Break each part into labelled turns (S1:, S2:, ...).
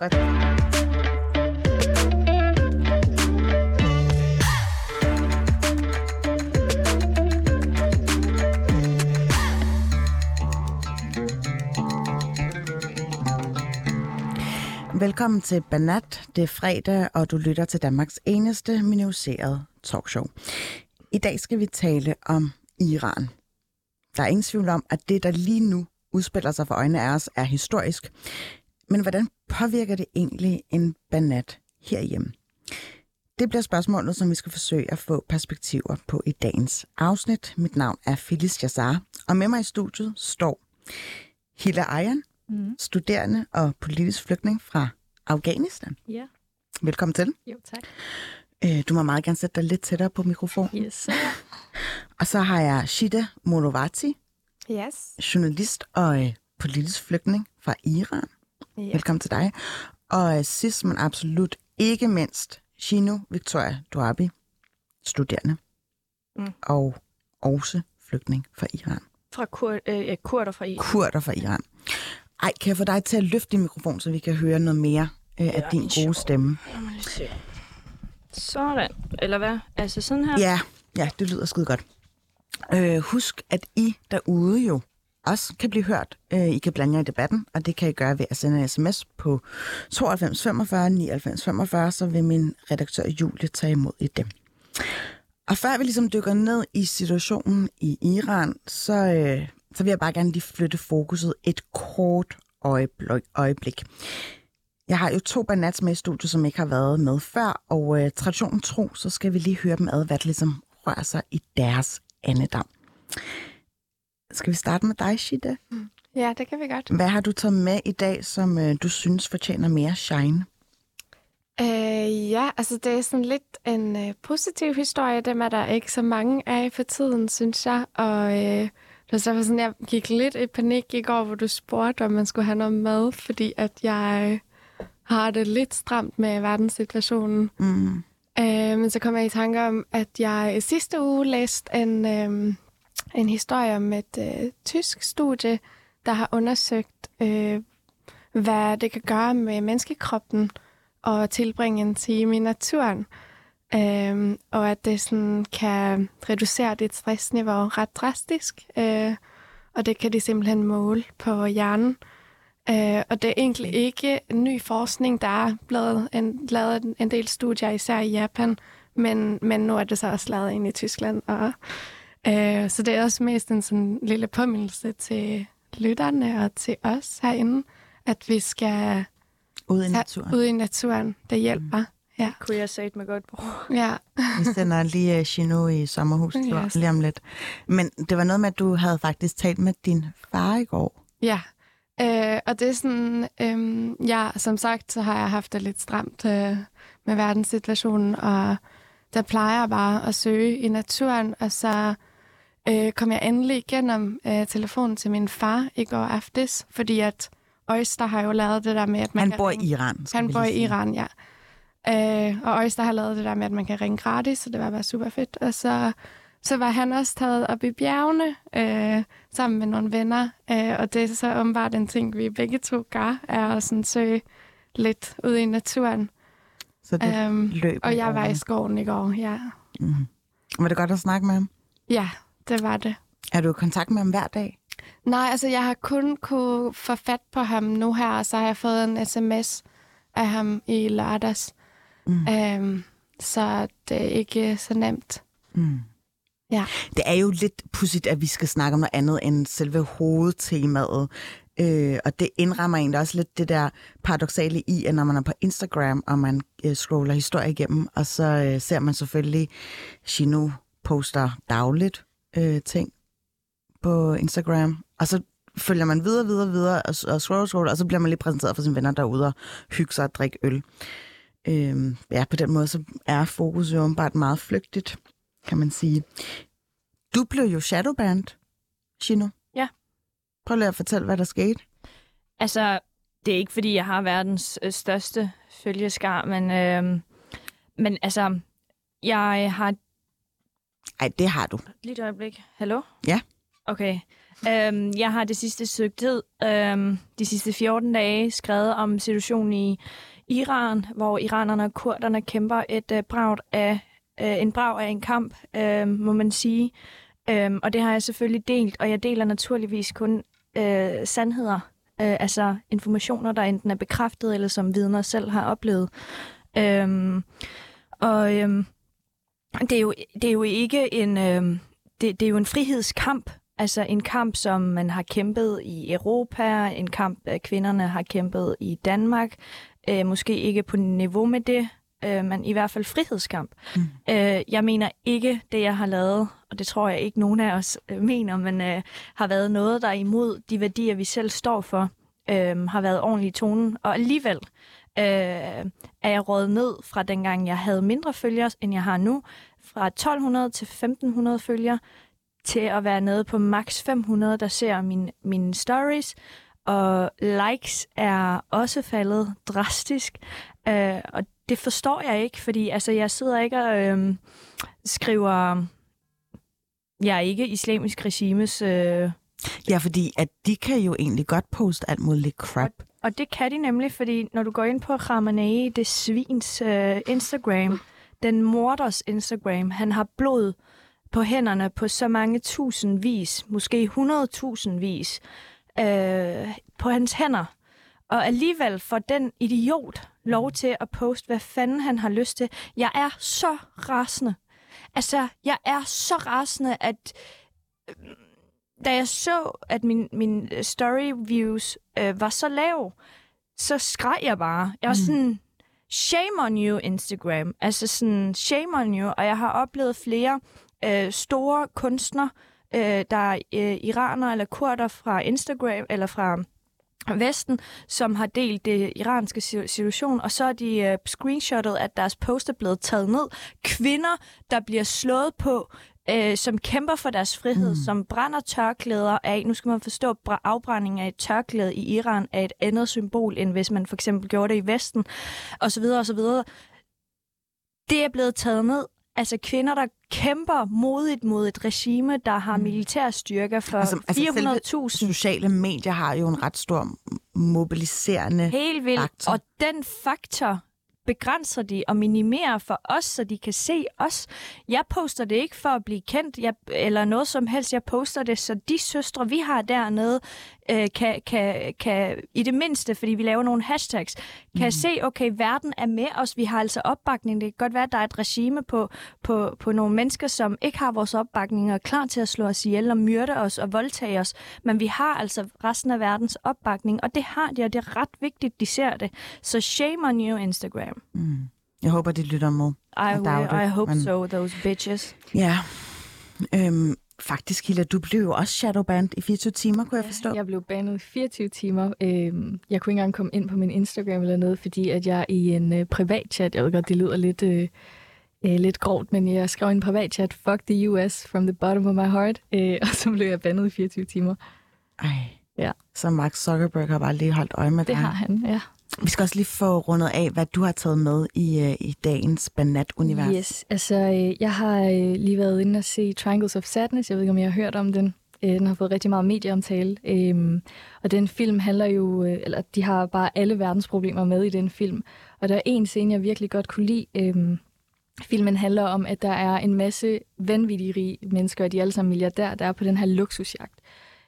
S1: nok godt. Velkommen til Banat. Det er fredag, og du lytter til Danmarks eneste minoriserede talkshow. I dag skal vi tale om Iran. Der er ingen tvivl om, at det, der lige nu udspiller sig for øjnene af os, er historisk. Men hvordan påvirker det egentlig en Banat herhjemme? Det bliver spørgsmålet, som vi skal forsøge at få perspektiver på i dagens afsnit. Mit navn er Phyllis Jassar, og med mig i studiet står Hilla Ayan, mm. studerende og politisk flygtning fra Afghanistan.
S2: Ja.
S1: Velkommen til.
S2: Jo, tak.
S1: Øh, Du må meget gerne sætte dig lidt tættere på mikrofonen.
S2: Yes.
S1: Og så har jeg Shida Molovati,
S2: Yes.
S1: journalist og øh, politisk flygtning fra Iran.
S2: Ja.
S1: Velkommen til dig. Og øh, sidst, men absolut ikke mindst, Shino Victoria Duabi, studerende.
S2: Mm.
S1: Og også flygtning fra Iran.
S2: Fra kur, øh, kurder fra Iran.
S1: Kurder fra Iran. Ej, kan jeg få dig til at løfte din mikrofon, så vi kan høre noget mere øh, af din gode
S2: sjovt.
S1: stemme?
S2: Lad mig lige se. Sådan. Eller hvad? Altså sådan her?
S1: Ja, ja, det lyder skide godt. Øh, husk, at I derude jo også kan blive hørt. Øh, I kan blande jer i debatten, og det kan I gøre ved at sende en sms på 92 45 99 45, så vil min redaktør Julie tage imod i det. Og før vi ligesom dykker ned i situationen i Iran, så, øh, så vil jeg bare gerne lige flytte fokuset et kort øjeblik. øjeblik. Jeg har jo to banats med i studiet, som ikke har været med før, og øh, traditionen tro, så skal vi lige høre dem ad, hvad der ligesom rører sig i deres andedam. Skal vi starte med dig, Shida?
S3: Ja, det kan vi godt.
S1: Hvad har du taget med i dag, som øh, du synes fortjener mere shine?
S3: Øh, ja, altså det er sådan lidt en øh, positiv historie. Dem er der ikke så mange af for tiden, synes jeg. Og øh, det var så sådan, jeg gik lidt i panik i går, hvor du spurgte, om man skulle have noget mad, fordi at jeg øh, har det lidt stramt med verdenssituationen.
S1: Mm.
S3: Øh, men så kom jeg i tanke om, at jeg sidste uge læste en, øh, en historie om et øh, tysk studie, der har undersøgt, øh, hvad det kan gøre med menneskekroppen at tilbringe en time i naturen. Øh, og at det sådan kan reducere dit stressniveau ret drastisk. Øh, og det kan de simpelthen måle på hjernen. Øh, og det er egentlig ikke ny forskning. Der er blevet en, lavet en, del studier, især i Japan, men, men nu er det så også lavet ind i Tyskland. Og, øh, så det er også mest en sådan lille påmindelse til lytterne og til os herinde, at vi skal
S1: Ude i naturen.
S3: ud i naturen. Det hjælper. Ja.
S2: Kunne jeg sige med godt bruge.
S3: ja.
S1: Vi sender lige Chino i sommerhus
S3: Yes.
S1: yes. lige om lidt. Men det var noget med, at du havde faktisk talt med din far i går.
S3: Ja, øh, og det er sådan, øh, ja, som sagt, så har jeg haft det lidt stramt øh, med verdenssituationen, og der plejer jeg bare at søge i naturen, og så øh, kom jeg endelig igennem øh, telefonen til min far i går aftes, fordi at Oyster har jo lavet det der med, at man
S1: Han
S3: kan
S1: bor i
S3: ringe-
S1: Iran. skal
S3: Han bor i
S1: sige.
S3: Iran, ja. Øh, og Oyster har lavet det der med, at man kan ringe gratis, så det var bare super fedt. Og så, så var han også taget op i bjergene øh, sammen med nogle venner. Øh, og det er så åbenbart en ting, vi begge to gør, er at sådan søge lidt ud i naturen.
S1: Så det
S3: Øhm,
S1: løber
S3: og jeg var i skoven i går, ja.
S1: Mm. Var det godt at snakke med ham?
S3: Ja, det var det.
S1: Er du i kontakt med ham hver dag?
S3: Nej, altså jeg har kun kunne få fat på ham nu her, og så har jeg fået en sms af ham i lørdags.
S1: Mm.
S3: Øhm, så det er ikke så nemt.
S1: Mm.
S3: Ja.
S1: Det er jo lidt pudsigt, at vi skal snakke om noget andet end selve hovedtemaet. Øh, og det indrammer egentlig også lidt det der paradoxale i, at når man er på Instagram, og man øh, scroller historie igennem, og så øh, ser man selvfølgelig, Shino poster dagligt øh, ting på Instagram, og så følger man videre, videre, videre, og, og scroller, scroller, og så bliver man lige præsenteret for sine venner derude og hygge sig og drikke øl. Øh, ja, på den måde så er fokus jo åbenbart meget flygtigt, kan man sige. Du blev jo shadowbanned, Shino.
S2: Ja.
S1: Prøv lige at fortælle, hvad der skete.
S2: Altså, det er ikke, fordi jeg har verdens øh, største følgeskar, men, øh, men altså, jeg har...
S1: Ej, det har du.
S2: Lige et øjeblik. Hallo?
S1: Ja.
S2: Okay. Øhm, jeg har det sidste stykke tid, øhm, de sidste 14 dage, skrevet om situationen i Iran, hvor iranerne og kurderne kæmper et øh, bragt af, øh, en brag af en kamp, øh, må man sige. Øhm, og det har jeg selvfølgelig delt, og jeg deler naturligvis kun øh, sandheder, øh, altså informationer, der enten er bekræftet, eller som vidner selv har oplevet. Øhm, og øhm, det, er jo, det er jo ikke en... Øhm, det, det er jo en frihedskamp, altså en kamp, som man har kæmpet i Europa, en kamp, øh, kvinderne har kæmpet i Danmark, øh, måske ikke på niveau med det, øh, men i hvert fald frihedskamp. Mm. Øh, jeg mener ikke, det jeg har lavet, og det tror jeg ikke nogen af os øh, mener, men øh, har været noget, der er imod de værdier, vi selv står for, øh, har været ordentligt i tonen, og alligevel øh, er jeg rådet ned fra dengang, jeg havde mindre følgere, end jeg har nu, fra 1200 til 1500 følgere, til at være nede på max 500, der ser min, mine stories, og likes er også faldet drastisk, øh, og det forstår jeg ikke, fordi altså, jeg sidder ikke og øh, skriver, jeg er ikke islamisk regimes... Øh,
S1: Ja, fordi at de kan jo egentlig godt poste alt muligt crap.
S2: Og, og det kan de nemlig, fordi når du går ind på Khamenei, det svins øh, Instagram, den morders Instagram, han har blod på hænderne på så mange tusindvis, måske hundredtusindvis, øh, på hans hænder. Og alligevel får den idiot lov til at poste, hvad fanden han har lyst til. Jeg er så rasende. Altså, jeg er så rasende, at øh, da jeg så, at min, min story views øh, var så lav, så skreg jeg bare. Jeg var mm. sådan, shame on you, Instagram. Altså sådan, shame on you. Og jeg har oplevet flere øh, store kunstnere, øh, der er øh, iranere eller kurder fra Instagram, eller fra øh, Vesten, som har delt det iranske situation, og så er de uh, screenshottet, at deres post er blevet taget ned. Kvinder, der bliver slået på, uh, som kæmper for deres frihed, mm. som brænder tørklæder af. Nu skal man forstå, at afbrænding af et tørklæde i Iran er et andet symbol, end hvis man for eksempel gjorde det i Vesten, osv. osv. Det er blevet taget ned altså kvinder, der kæmper modigt mod et regime, der har mm. militærstyrker for altså, 400.000. Altså
S1: sociale medier har jo en ret stor mobiliserende
S2: Helt vildt. Faktor. Og den faktor begrænser de og minimerer for os, så de kan se os. Jeg poster det ikke for at blive kendt jeg, eller noget som helst. Jeg poster det, så de søstre, vi har dernede, øh, kan, kan, kan i det mindste, fordi vi laver nogle hashtags, kan mm. se, okay, verden er med os. Vi har altså opbakning. Det kan godt være, at der er et regime på, på, på nogle mennesker, som ikke har vores opbakning og er klar til at slå os ihjel og myrde os og voldtage os. Men vi har altså resten af verdens opbakning, og det har de, og det er ret vigtigt, de ser det. Så shame on you, Instagram.
S1: Mm. Jeg håber, de lytter med.
S2: I, will, I hope men... so, those bitches.
S1: Ja. Øhm, faktisk, Hilla, du blev jo også shadowbanned i 24 timer, kunne jeg forstå.
S4: Jeg blev bandet i 24 timer. Øhm, jeg kunne ikke engang komme ind på min Instagram eller noget, fordi at jeg i en øh, privatchat, jeg ved godt, det lyder lidt, øh, øh, lidt grovt, men jeg skrev i en privatchat, fuck the US from the bottom of my heart, øh, og så blev jeg bandet i 24 timer.
S1: Ej, ja. så Mark Zuckerberg har bare lige holdt øje med
S4: det dig. Det har han, ja.
S1: Vi skal også lige få rundet af, hvad du har taget med i, øh, i dagens Banat-univers.
S4: Yes, altså øh, jeg har øh, lige været inde og se Triangles of Sadness. Jeg ved ikke, om jeg har hørt om den. Øh, den har fået rigtig meget medieomtale. Øh, og den film handler jo, øh, eller de har bare alle verdens problemer med i den film. Og der er en scene, jeg virkelig godt kunne lide. Øh, filmen handler om, at der er en masse vanvittige rige mennesker, og de er alle sammen milliardærer, der er på den her luksusjagt.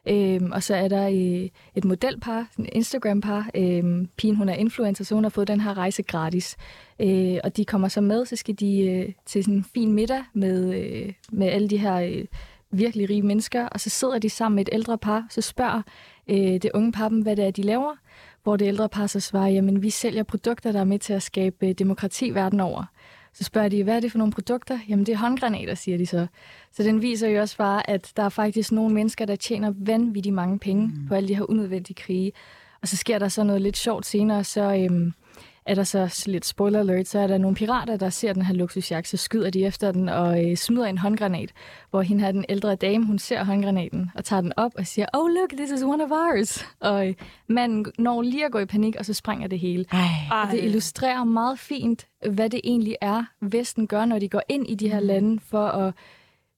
S4: Øhm, og så er der øh, et modelpar, en Instagram-par. Øhm, pigen, hun er influencer, så hun har fået den her rejse gratis. Øh, og de kommer så med, så skal de øh, til sådan en fin middag med, øh, med alle de her øh, virkelig rige mennesker. Og så sidder de sammen med et ældre par, så spørger øh, det unge par dem, hvad det er, de laver. Hvor det ældre par så svarer, jamen vi sælger produkter, der er med til at skabe øh, demokrati verden over. Så spørger de, hvad er det for nogle produkter? Jamen, det er håndgranater, siger de så. Så den viser jo også bare, at der er faktisk nogle mennesker, der tjener vanvittigt mange penge mm. på alle de her unødvendige krige. Og så sker der så noget lidt sjovt senere, så øhm, er der så lidt spoiler alert, så er der nogle pirater, der ser den her luksusjagt, så skyder de efter den og øh, smider en håndgranat, hvor hende her, den ældre dame, hun ser håndgranaten og tager den op og siger, oh look, this is one of ours. Og øh, manden når lige at gå i panik, og så springer det hele. Ej. Og det illustrerer meget fint, hvad det egentlig er, Vesten gør, når de går ind i de her lande for at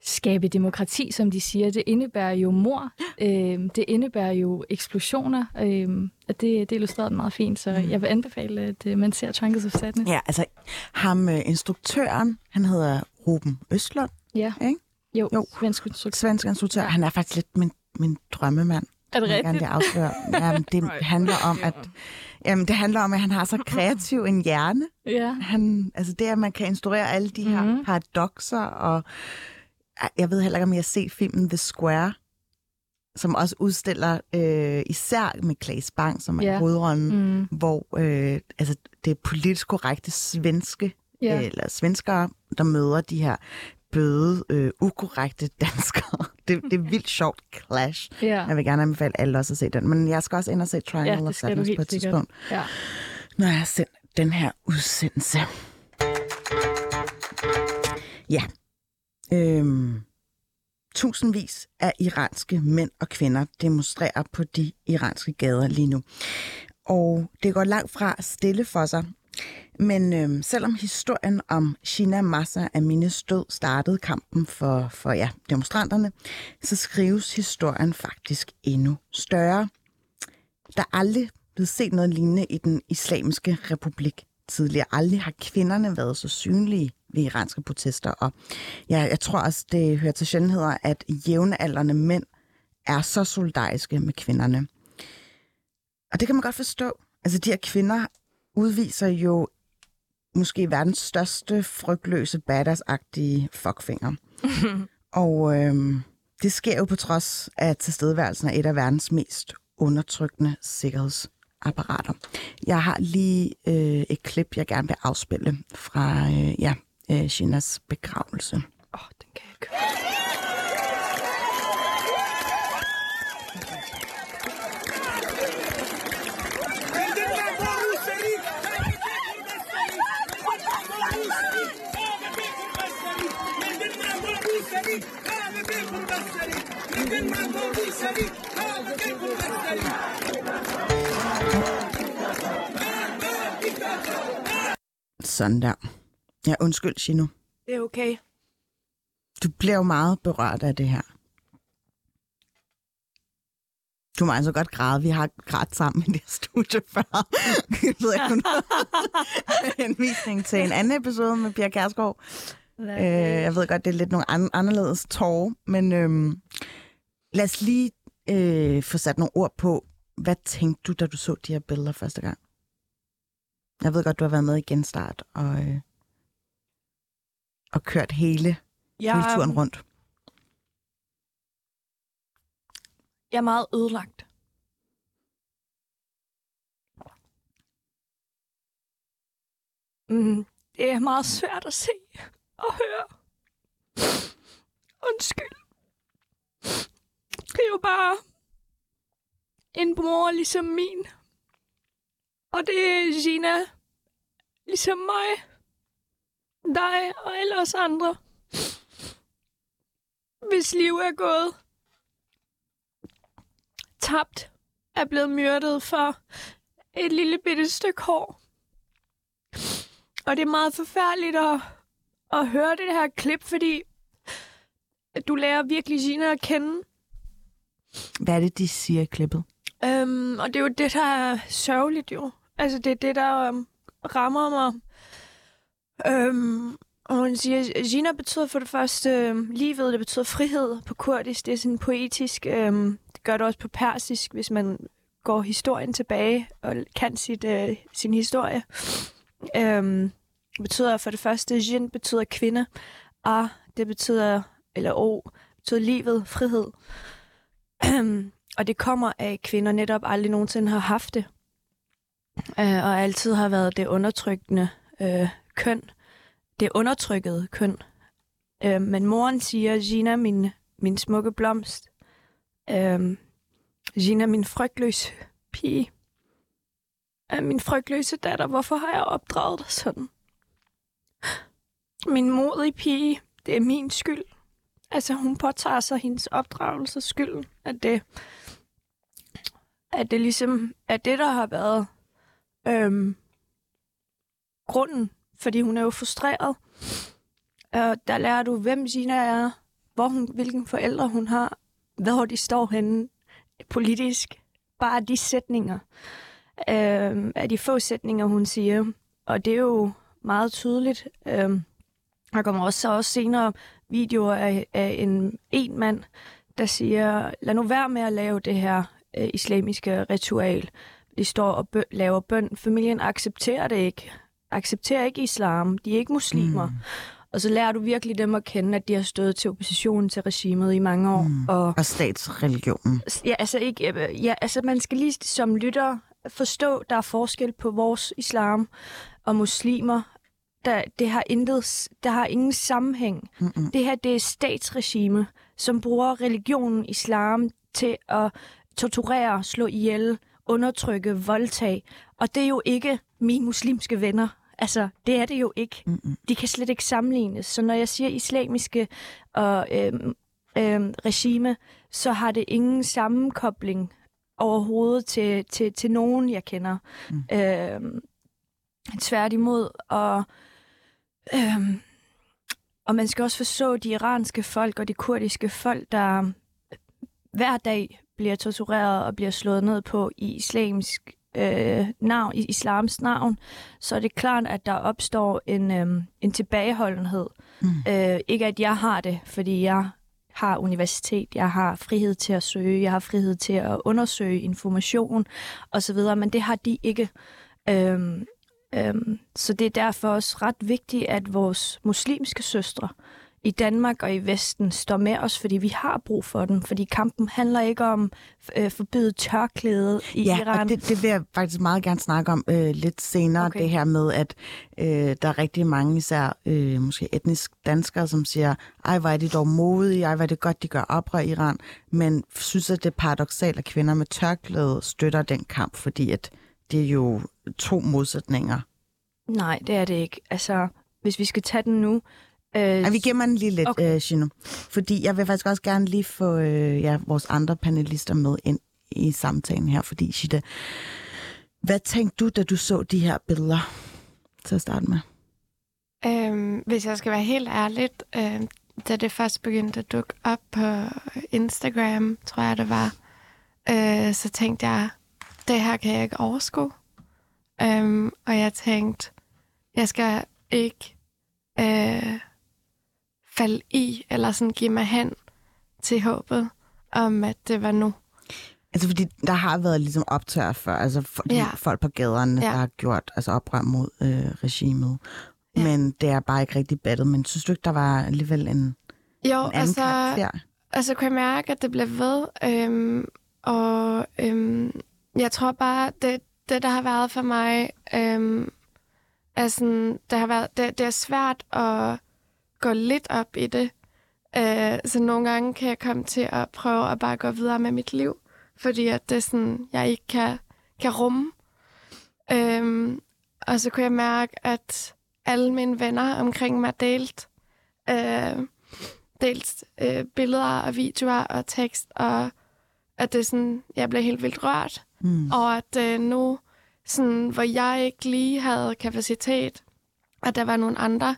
S4: skabe demokrati, som de siger. Det indebærer jo mor, øh, det indebærer jo eksplosioner, øh, og det, det illustrerer den meget fint, så jeg vil anbefale, at øh, man ser Triangles of Sadness.
S1: Ja, altså ham, øh, instruktøren, han hedder Ruben Østlund,
S4: Ja.
S1: Ikke?
S4: Jo,
S1: Jo.
S4: svensk instruktør.
S1: svensk instruktør. Han er faktisk lidt min, min drømmemand.
S4: Er det
S1: vil jeg gerne
S4: rigtigt?
S1: afsløre. Jamen, det handler om, at jamen, det handler om, at han har så kreativ en hjerne.
S4: Ja.
S1: Han, altså det, at man kan instruere alle de her
S4: Mhm.
S1: paradoxer, og jeg ved heller ikke, om jeg har set filmen The Square, som også udstiller øh, især med Claes Bang, som er
S4: Ja.
S1: hovedrollen,
S4: Mm.
S1: hvor øh, altså, det politisk korrekte svenske,
S4: Ja.
S1: ja. eller svenskere, der møder de her bøde, øh, ukorrekte danskere. Det, det er vildt sjovt clash.
S4: ja.
S1: Jeg vil gerne anbefale alle også at se den, men jeg skal også ind og se Triangle
S4: Ja,
S1: of Sadness på et
S4: sikkert.
S1: tidspunkt,
S4: ja.
S1: når jeg har sendt den her udsendelse. Ja. Øhm, tusindvis af iranske mænd og kvinder demonstrerer på de iranske gader lige nu. Og det går langt fra stille for sig. Men øhm, selvom historien om Shina Massa Amines død startede kampen for, for ja, demonstranterne, så skrives historien faktisk endnu større. Der er aldrig blevet set noget lignende i den islamiske republik tidligere. Aldrig har kvinderne været så synlige ved iranske protester. Og ja, jeg tror også, det hører til sjældenheder, at jævnealdrende mænd er så solidariske med kvinderne. Og det kan man godt forstå. Altså, de her kvinder udviser jo måske verdens største frygtløse badass-agtige fuckfinger. og øhm, det sker jo på trods af tilstedeværelsen af et af verdens mest undertrykkende sikkerhedsapparater. Jeg har lige øh, et klip, jeg gerne vil afspille fra øh, ja, øh, Shinas begravelse.
S2: Åh, oh, den kan jeg ikke.
S1: Sådan der. Ja, undskyld, Shino.
S2: Det er okay.
S1: Du bliver jo meget berørt af det her. Du må altså godt græde. Vi har grædt sammen i det her studie før. Jeg ved ikke, henvisning til en anden episode med Pia Kærsgaard. Øh, jeg ved godt, det er lidt nogle an- anderledes tårer, men øhm, lad os lige øh, få sat nogle ord på, hvad tænkte du, da du så de her billeder første gang? Jeg ved godt, du har været med i genstart og, øh, og kørt hele
S2: Jeg,
S1: turen rundt.
S2: jeg er meget ødelagt. Mm, det er meget svært at se og høre. Undskyld. Det er jo bare en mor ligesom min. Og det er Gina ligesom mig. Dig og alle os andre. Hvis liv er gået tabt, er blevet myrdet for et lille bitte stykke hår. Og det er meget forfærdeligt at, at høre det her klip, fordi du lærer virkelig Gina at kende.
S1: Hvad er det, de siger i klippet?
S2: Øhm, og det er jo det, der er sørgeligt jo. Altså, det er det, der um, rammer mig. Øhm, og hun siger, Gina betyder for det første øh, livet, det betyder frihed på kurdisk. Det er sådan poetisk. Øhm, det gør det også på persisk, hvis man går historien tilbage og kan sit, øh, sin historie. Øhm, betyder for det første, Jin betyder kvinde. og det betyder, eller O, betyder livet, frihed. Og det kommer af, at kvinder netop aldrig nogensinde har haft det. Øh, og altid har været det undertrykkende øh, køn. Det undertrykkede køn. Øh, men moren siger, Gina, min, min smukke blomst. Øh, Gina, min frygtløse pige. Øh, min frygtløse datter, hvorfor har jeg opdraget dig sådan? Min modige pige, det er min skyld. Altså, hun påtager sig hendes opdragelse skylden, at det, at det ligesom er det, der har været øhm, grunden, fordi hun er jo frustreret. Og der lærer du, hvem Gina er, hvor hun, hvilken forældre hun har, hvor de står henne politisk. Bare de sætninger øh, af de få sætninger, hun siger. Og det er jo meget tydeligt. Øh, der kommer også, så også senere videoer af, af en, en mand, der siger, lad nu være med at lave det her øh, islamiske ritual. De står og bø- laver bøn. Familien accepterer det ikke. Accepterer ikke islam. De er ikke muslimer. Mm. Og så lærer du virkelig dem at kende, at de har stået til oppositionen til regimet i mange år. Mm. Og,
S1: Og statsreligionen.
S2: ja, altså ikke, øh, ja, altså man skal lige som lytter forstå, der er forskel på vores islam og muslimer. Der, det har intet, der har ingen sammenhæng.
S1: Mm-mm.
S2: Det her, det er statsregime, som bruger religionen islam til at torturere, slå ihjel, undertrykke, voldtage. Og det er jo ikke mine muslimske venner. Altså, det er det jo ikke.
S1: Mm-mm.
S2: De kan slet ikke sammenlignes. Så når jeg siger islamiske og øhm, øhm, regime, så har det ingen sammenkobling overhovedet til, til, til nogen, jeg kender. Mm. Øhm, tværtimod. Og, øhm, og man skal også forstå de iranske folk og de kurdiske folk, der hver dag bliver tortureret og bliver slået ned på i islamisk øh, navn, i islams navn, så er det klart, at der opstår en, øh, en tilbageholdenhed. Mm. Øh, ikke at jeg har det, fordi jeg har universitet, jeg har frihed til at søge, jeg har frihed til at undersøge information osv., men det har de ikke. Øhm, øhm, så det er derfor også ret vigtigt, at vores muslimske søstre i Danmark og i Vesten står med os, fordi vi har brug for dem. Fordi kampen handler ikke om øh, forbyde tørklæde i
S1: Ja,
S2: Iran.
S1: og det, det vil jeg faktisk meget gerne snakke om øh, lidt senere.
S2: Okay.
S1: Det her med, at øh, der er rigtig mange, især øh, måske etnisk danskere, som siger, ej, hvor er de dog modige, ej, hvor er det godt, de gør oprør i Iran, men synes, at det er paradoxalt, at kvinder med tørklæde støtter den kamp, fordi at det er jo to modsætninger.
S2: Nej, det er det ikke. Altså, hvis vi skal tage den nu... Øh,
S1: Ej, vi gemmer den lige lidt,
S2: Okay.
S1: øh, Gino. Fordi jeg vil faktisk også gerne lige få øh, ja, vores andre panelister med ind i samtalen her. Fordi, Shida, hvad tænkte du, da du så de her billeder til at starte med?
S3: Øhm, hvis jeg skal være helt ærlig, øh, da det først begyndte at dukke op på Instagram, tror jeg det var, øh, så tænkte jeg, det her kan jeg ikke overskue. Øhm, og jeg tænkte, jeg skal ikke øh, falde i, eller sådan give mig hen til håbet om, at det var nu.
S1: Altså, fordi der har været ligesom optør før, altså for,
S3: Ja.
S1: folk på gaderne,
S3: Ja.
S1: der har gjort altså oprør mod øh, regimet.
S3: Ja.
S1: Men det er bare ikke rigtig battet. Men synes du ikke, der var alligevel en, en
S3: Jo,
S1: anden
S3: altså,
S1: karakter?
S3: altså kunne jeg mærke, at det blev ved. Øhm, og øhm, jeg tror bare, det, det der har været for mig, øhm, er sådan, det, har været, det, det er svært at gå lidt op i det. Øh, så nogle gange kan jeg komme til at prøve at bare gå videre med mit liv, fordi at det er sådan, jeg ikke kan, kan rumme. Øhm, og så kunne jeg mærke, at alle mine venner omkring mig delt øh, delt øh, billeder og videoer og tekst, og at det sådan, jeg blev helt vildt rørt.
S1: Mm.
S3: Og at øh, nu, sådan, hvor jeg ikke lige havde kapacitet, at der var nogle andre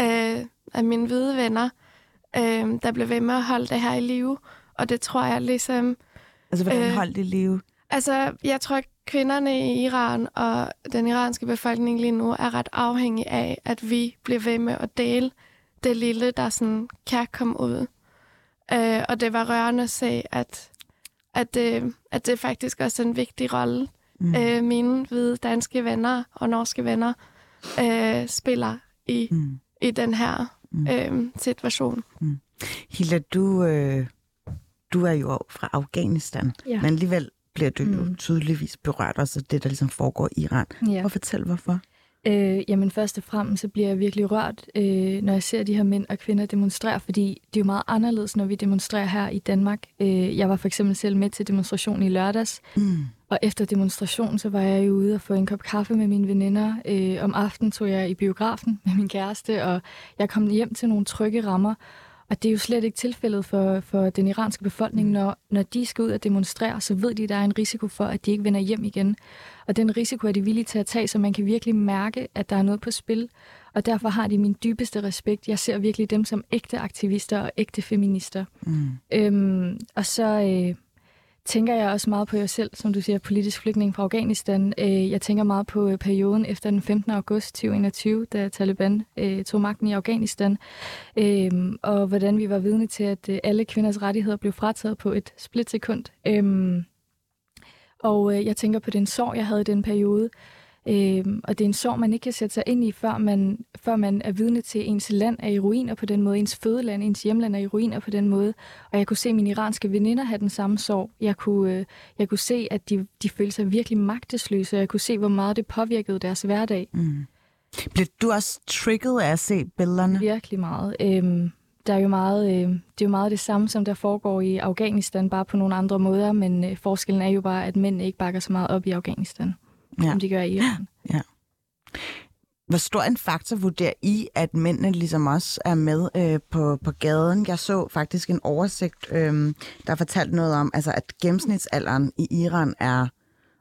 S3: øh, af mine hvide venner, øh, der blev ved med at holde det her i live. Og det tror jeg ligesom...
S1: Altså, hvordan
S3: øh,
S1: øh, holdt det i live?
S3: Altså, jeg tror, kvinderne i Iran og den iranske befolkning lige nu er ret afhængige af, at vi bliver ved med at dele det lille, der sådan kan komme ud. Øh, og det var rørende at se, at, at, det, at det faktisk også er en vigtig rolle,
S1: Mm.
S3: øh, mine hvide danske venner og norske venner øh, spiller i,
S1: Mm.
S3: i den her
S1: Mm.
S3: øh, situation.
S1: Hilda, du, øh, du er jo fra Afghanistan,
S4: Ja.
S1: men alligevel bliver du jo
S4: Mm.
S1: tydeligvis berørt også af det, der ligesom foregår i Iran.
S4: Ja.
S1: Og fortæl, hvorfor.
S4: Øh, jamen først og fremmest så bliver jeg virkelig rørt, øh, når jeg ser de her mænd og kvinder demonstrere, fordi det er jo meget anderledes, når vi demonstrerer her i Danmark. Øh, jeg var for eksempel selv med til demonstrationen i lørdags,
S1: Mm.
S4: Og efter demonstrationen, så var jeg jo ude og få en kop kaffe med mine veninder. Øh, om aftenen tog jeg i biografen med min kæreste, og jeg kom hjem til nogle trygge rammer. Og det er jo slet ikke tilfældet for, for den iranske befolkning. Når, når de skal ud og demonstrere, så ved de, at der er en risiko for, at de ikke vender hjem igen. Og den risiko er de villige til at tage, så man kan virkelig mærke, at der er noget på spil. Og derfor har de min dybeste respekt. Jeg ser virkelig dem som ægte aktivister og ægte feminister. Mm. Øhm, og så... Øh, tænker jeg også meget på jer selv, som du siger, politisk flygtning fra Afghanistan. Øh, jeg tænker meget på øh, perioden efter den 15. august 2021, da Taliban øh, tog magten i Afghanistan, og hvordan vi var vidne til, at alle kvinders rettigheder blev frataget på et splitsekund. Og jeg tænker på den sorg, jeg havde i den periode, Øh, og det er en sorg, man ikke kan sætte sig ind i, før man, før man er vidne til, ens land er i ruiner på den måde, ens fødeland, ens hjemland er i ruiner på den måde. Og jeg kunne se mine iranske veninder have den samme sorg. Jeg kunne, øh, jeg kunne se, at de, de følte sig virkelig magtesløse, og jeg kunne se, hvor meget det påvirkede deres hverdag. Mm.
S1: Blev du også trigget af at se billederne?
S4: Virkelig meget. Øhm, der er jo meget, øh, det er jo meget det samme, som der foregår i Afghanistan, bare på nogle andre måder, men øh, forskellen er jo bare, at mænd ikke bakker så meget op i Afghanistan ja. som de gør i Iran.
S1: Ja. Hvor stor en faktor vurderer I, at mændene ligesom også er med øh, på, på gaden? Jeg så faktisk en oversigt, øh, der fortalte noget om, altså, at gennemsnitsalderen i Iran er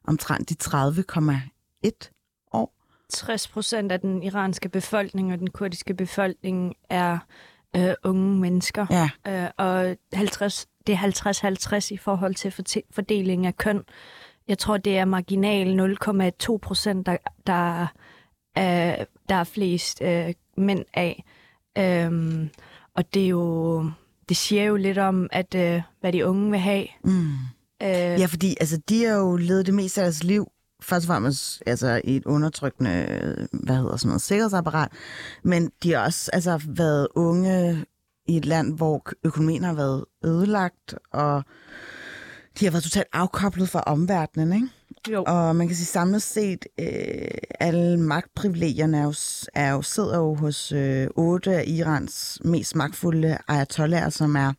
S1: omtrent de 30,1 år.
S2: 60 procent af den iranske befolkning og den kurdiske befolkning er øh, unge mennesker. Ja. Øh, og 50, det er 50-50 i forhold til fordeling af køn. Jeg tror, det er marginal 0,2 procent, der, der, er, der er flest øh, mænd af. Øhm, og det er jo, det siger jo lidt om, at øh, hvad de unge vil have. Mm.
S1: Øh, ja, fordi altså, de har jo levet det meste af deres liv først og fremmest altså, i et undertrykkende, hvad hedder sådan noget, sikkerhedsapparat, men de har også altså, været unge i et land, hvor økonomien har været ødelagt, og de har været totalt afkoblet fra omverdenen, ikke? Jo. Og man kan sige samlet set, øh, alle magtprivilegierne er jo, er jo, sidder jo hos øh, otte af Irans mest magtfulde ayatollaher, som er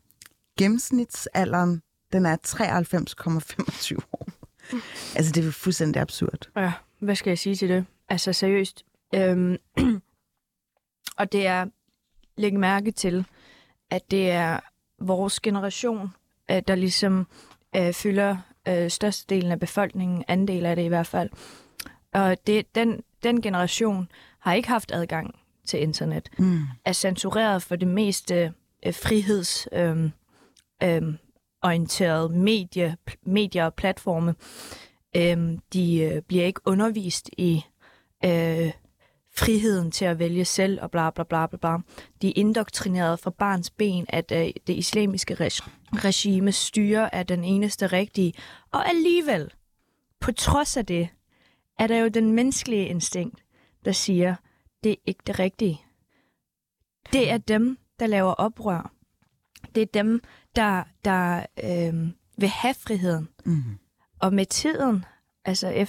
S1: gennemsnitsalderen, den er 93,25 år. Mm. altså, det er fuldstændig absurd.
S2: Ja, hvad skal jeg sige til det? Altså, seriøst. Øhm, og det er, læg mærke til, at det er vores generation, der ligesom øh, fylder øh, størstedelen af befolkningen, andel af det i hvert fald. Og det, den, den generation har ikke haft adgang til internet, mm. er censureret for det meste øh, friheds... Øh, øh, orienteret medie, medier og platforme. Øh, de øh, bliver ikke undervist i øh, friheden til at vælge selv og bla bla bla bla bla. De er indoktrineret fra barns ben, at øh, det islamiske regime styre er den eneste rigtige. Og alligevel, på trods af det, er der jo den menneskelige instinkt, der siger, det er ikke det rigtige. Det er dem, der laver oprør. Det er dem, der, der øh, vil have friheden. Mm. Og med tiden, altså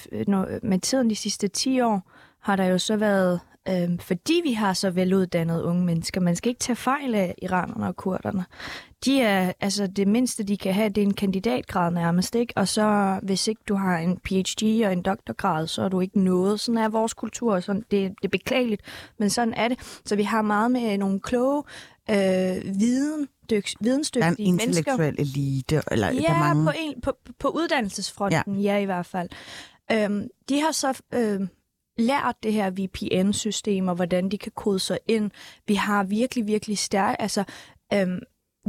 S2: med tiden de sidste 10 år, har der jo så været, øh, fordi vi har så veluddannede unge mennesker, man skal ikke tage fejl af iranerne og kurderne. De er, altså det mindste, de kan have, det er en kandidatgrad nærmest, ikke? Og så, hvis ikke du har en PhD og en doktorgrad, så er du ikke noget. Sådan er vores kultur, sådan, det, det er beklageligt, men sådan er det. Så vi har meget med nogle kloge, øh, viden, dyks, vidensdygtige
S1: mennesker. en intellektuel
S2: mennesker.
S1: elite? Eller
S2: ja,
S1: der mange...
S2: på, en, på, på uddannelsesfronten, ja. ja i hvert fald. Øhm, de har så øh, lært det her VPN-system, og hvordan de kan kode sig ind. Vi har virkelig, virkelig stærkt, altså øhm,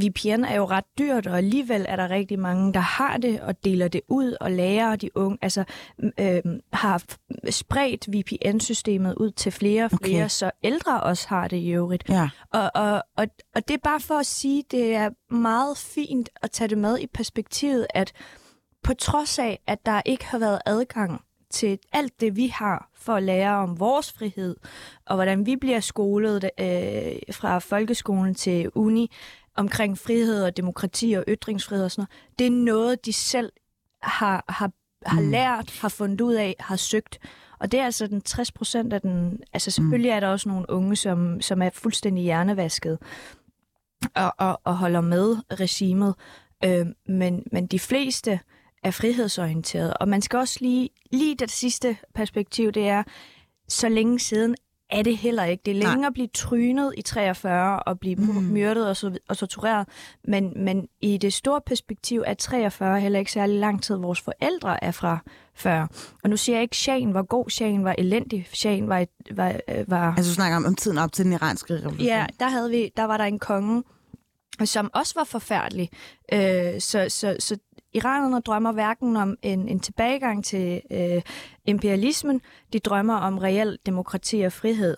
S2: VPN er jo ret dyrt, og alligevel er der rigtig mange, der har det og deler det ud og lærer de unge, altså øh, har spredt VPN-systemet ud til flere og flere, okay. så ældre også har det i øvrigt. Ja. Og, og, og, og det er bare for at sige, det er meget fint at tage det med i perspektivet, at på trods af, at der ikke har været adgang til alt det, vi har for at lære om vores frihed, og hvordan vi bliver skolet øh, fra folkeskolen til uni omkring frihed og demokrati og ytringsfrihed og sådan noget. Det er noget, de selv har, har, har mm. lært, har fundet ud af, har søgt. Og det er altså den 60 procent af den... Altså selvfølgelig mm. er der også nogle unge, som, som er fuldstændig hjernevasket og, og, og holder med regimet. Øh, men, men de fleste er frihedsorienteret. Og man skal også lige, lige det sidste perspektiv, det er, så længe siden er det heller ikke. Det er
S1: Nej.
S2: længere at blive trynet i 43 og blive mm. myrdet og, så, og tortureret. Men, men i det store perspektiv er 43 heller ikke særlig lang tid, vores forældre er fra 40. Og nu siger jeg ikke, at Shahen var god, Shahen var elendig, Shahen var... var, øh, var
S1: Altså, du snakker om, om tiden op til den iranske revolution.
S2: Ja, der, havde vi, der var der en konge, som også var forfærdelig. Øh, så, så, så iranerne drømmer hverken om en, en tilbagegang til øh, imperialismen, de drømmer om reel demokrati og frihed.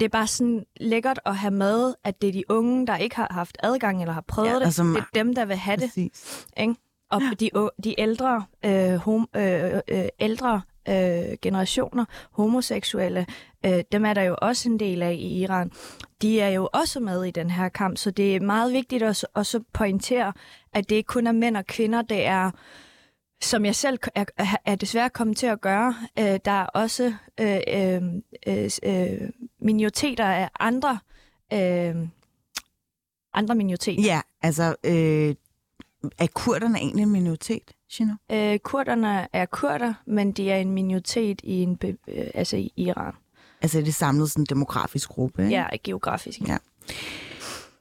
S2: Det er bare sådan lækkert at have med, at det er de unge, der ikke har haft adgang eller har prøvet
S1: Ja,
S2: ja, det.
S1: som-
S2: Det er dem, der vil have det.
S1: Præcis.
S2: Ikke? Og de, o- de ældre, øh, hom, øh, øh, ældre øh, generationer, homoseksuelle, øh, dem er der jo også en del af i Iran. De er jo også med i den her kamp, så det er meget vigtigt at s- også pointere, at det ikke kun er mænd og kvinder, det er som jeg selv er, er- desværre kommet til at gøre. Øh, der er også øh, øh, øh, øh minoriteter af andre, øh, andre minoriteter.
S1: Ja, altså, øh, er kurderne egentlig en minoritet, Shino?
S2: Øh, kurderne er kurder, men de er en minoritet i, en be, øh, altså i Iran.
S1: Altså, det er samlet sådan en demografisk gruppe, ikke?
S2: Ja, geografisk.
S1: Ja.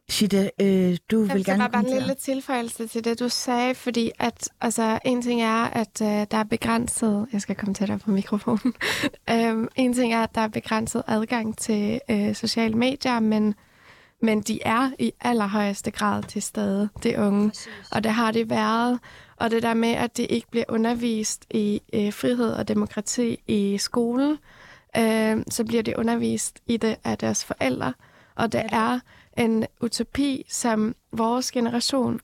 S1: Shida, øh, du vil
S3: Jamen, det
S1: gerne
S3: var bare en lille tilføjelse til det, du sagde, fordi at, altså, en ting er, at øh, der er begrænset... Jeg skal komme tættere på mikrofonen. um, en ting er, at der er begrænset adgang til øh, sociale medier, men, men de er i allerhøjeste grad til stede, det unge. Og det har det været. Og det der med, at det ikke bliver undervist i øh, frihed og demokrati i skolen, øh, så bliver det undervist i det af deres forældre. Og det er en utopi, som vores generation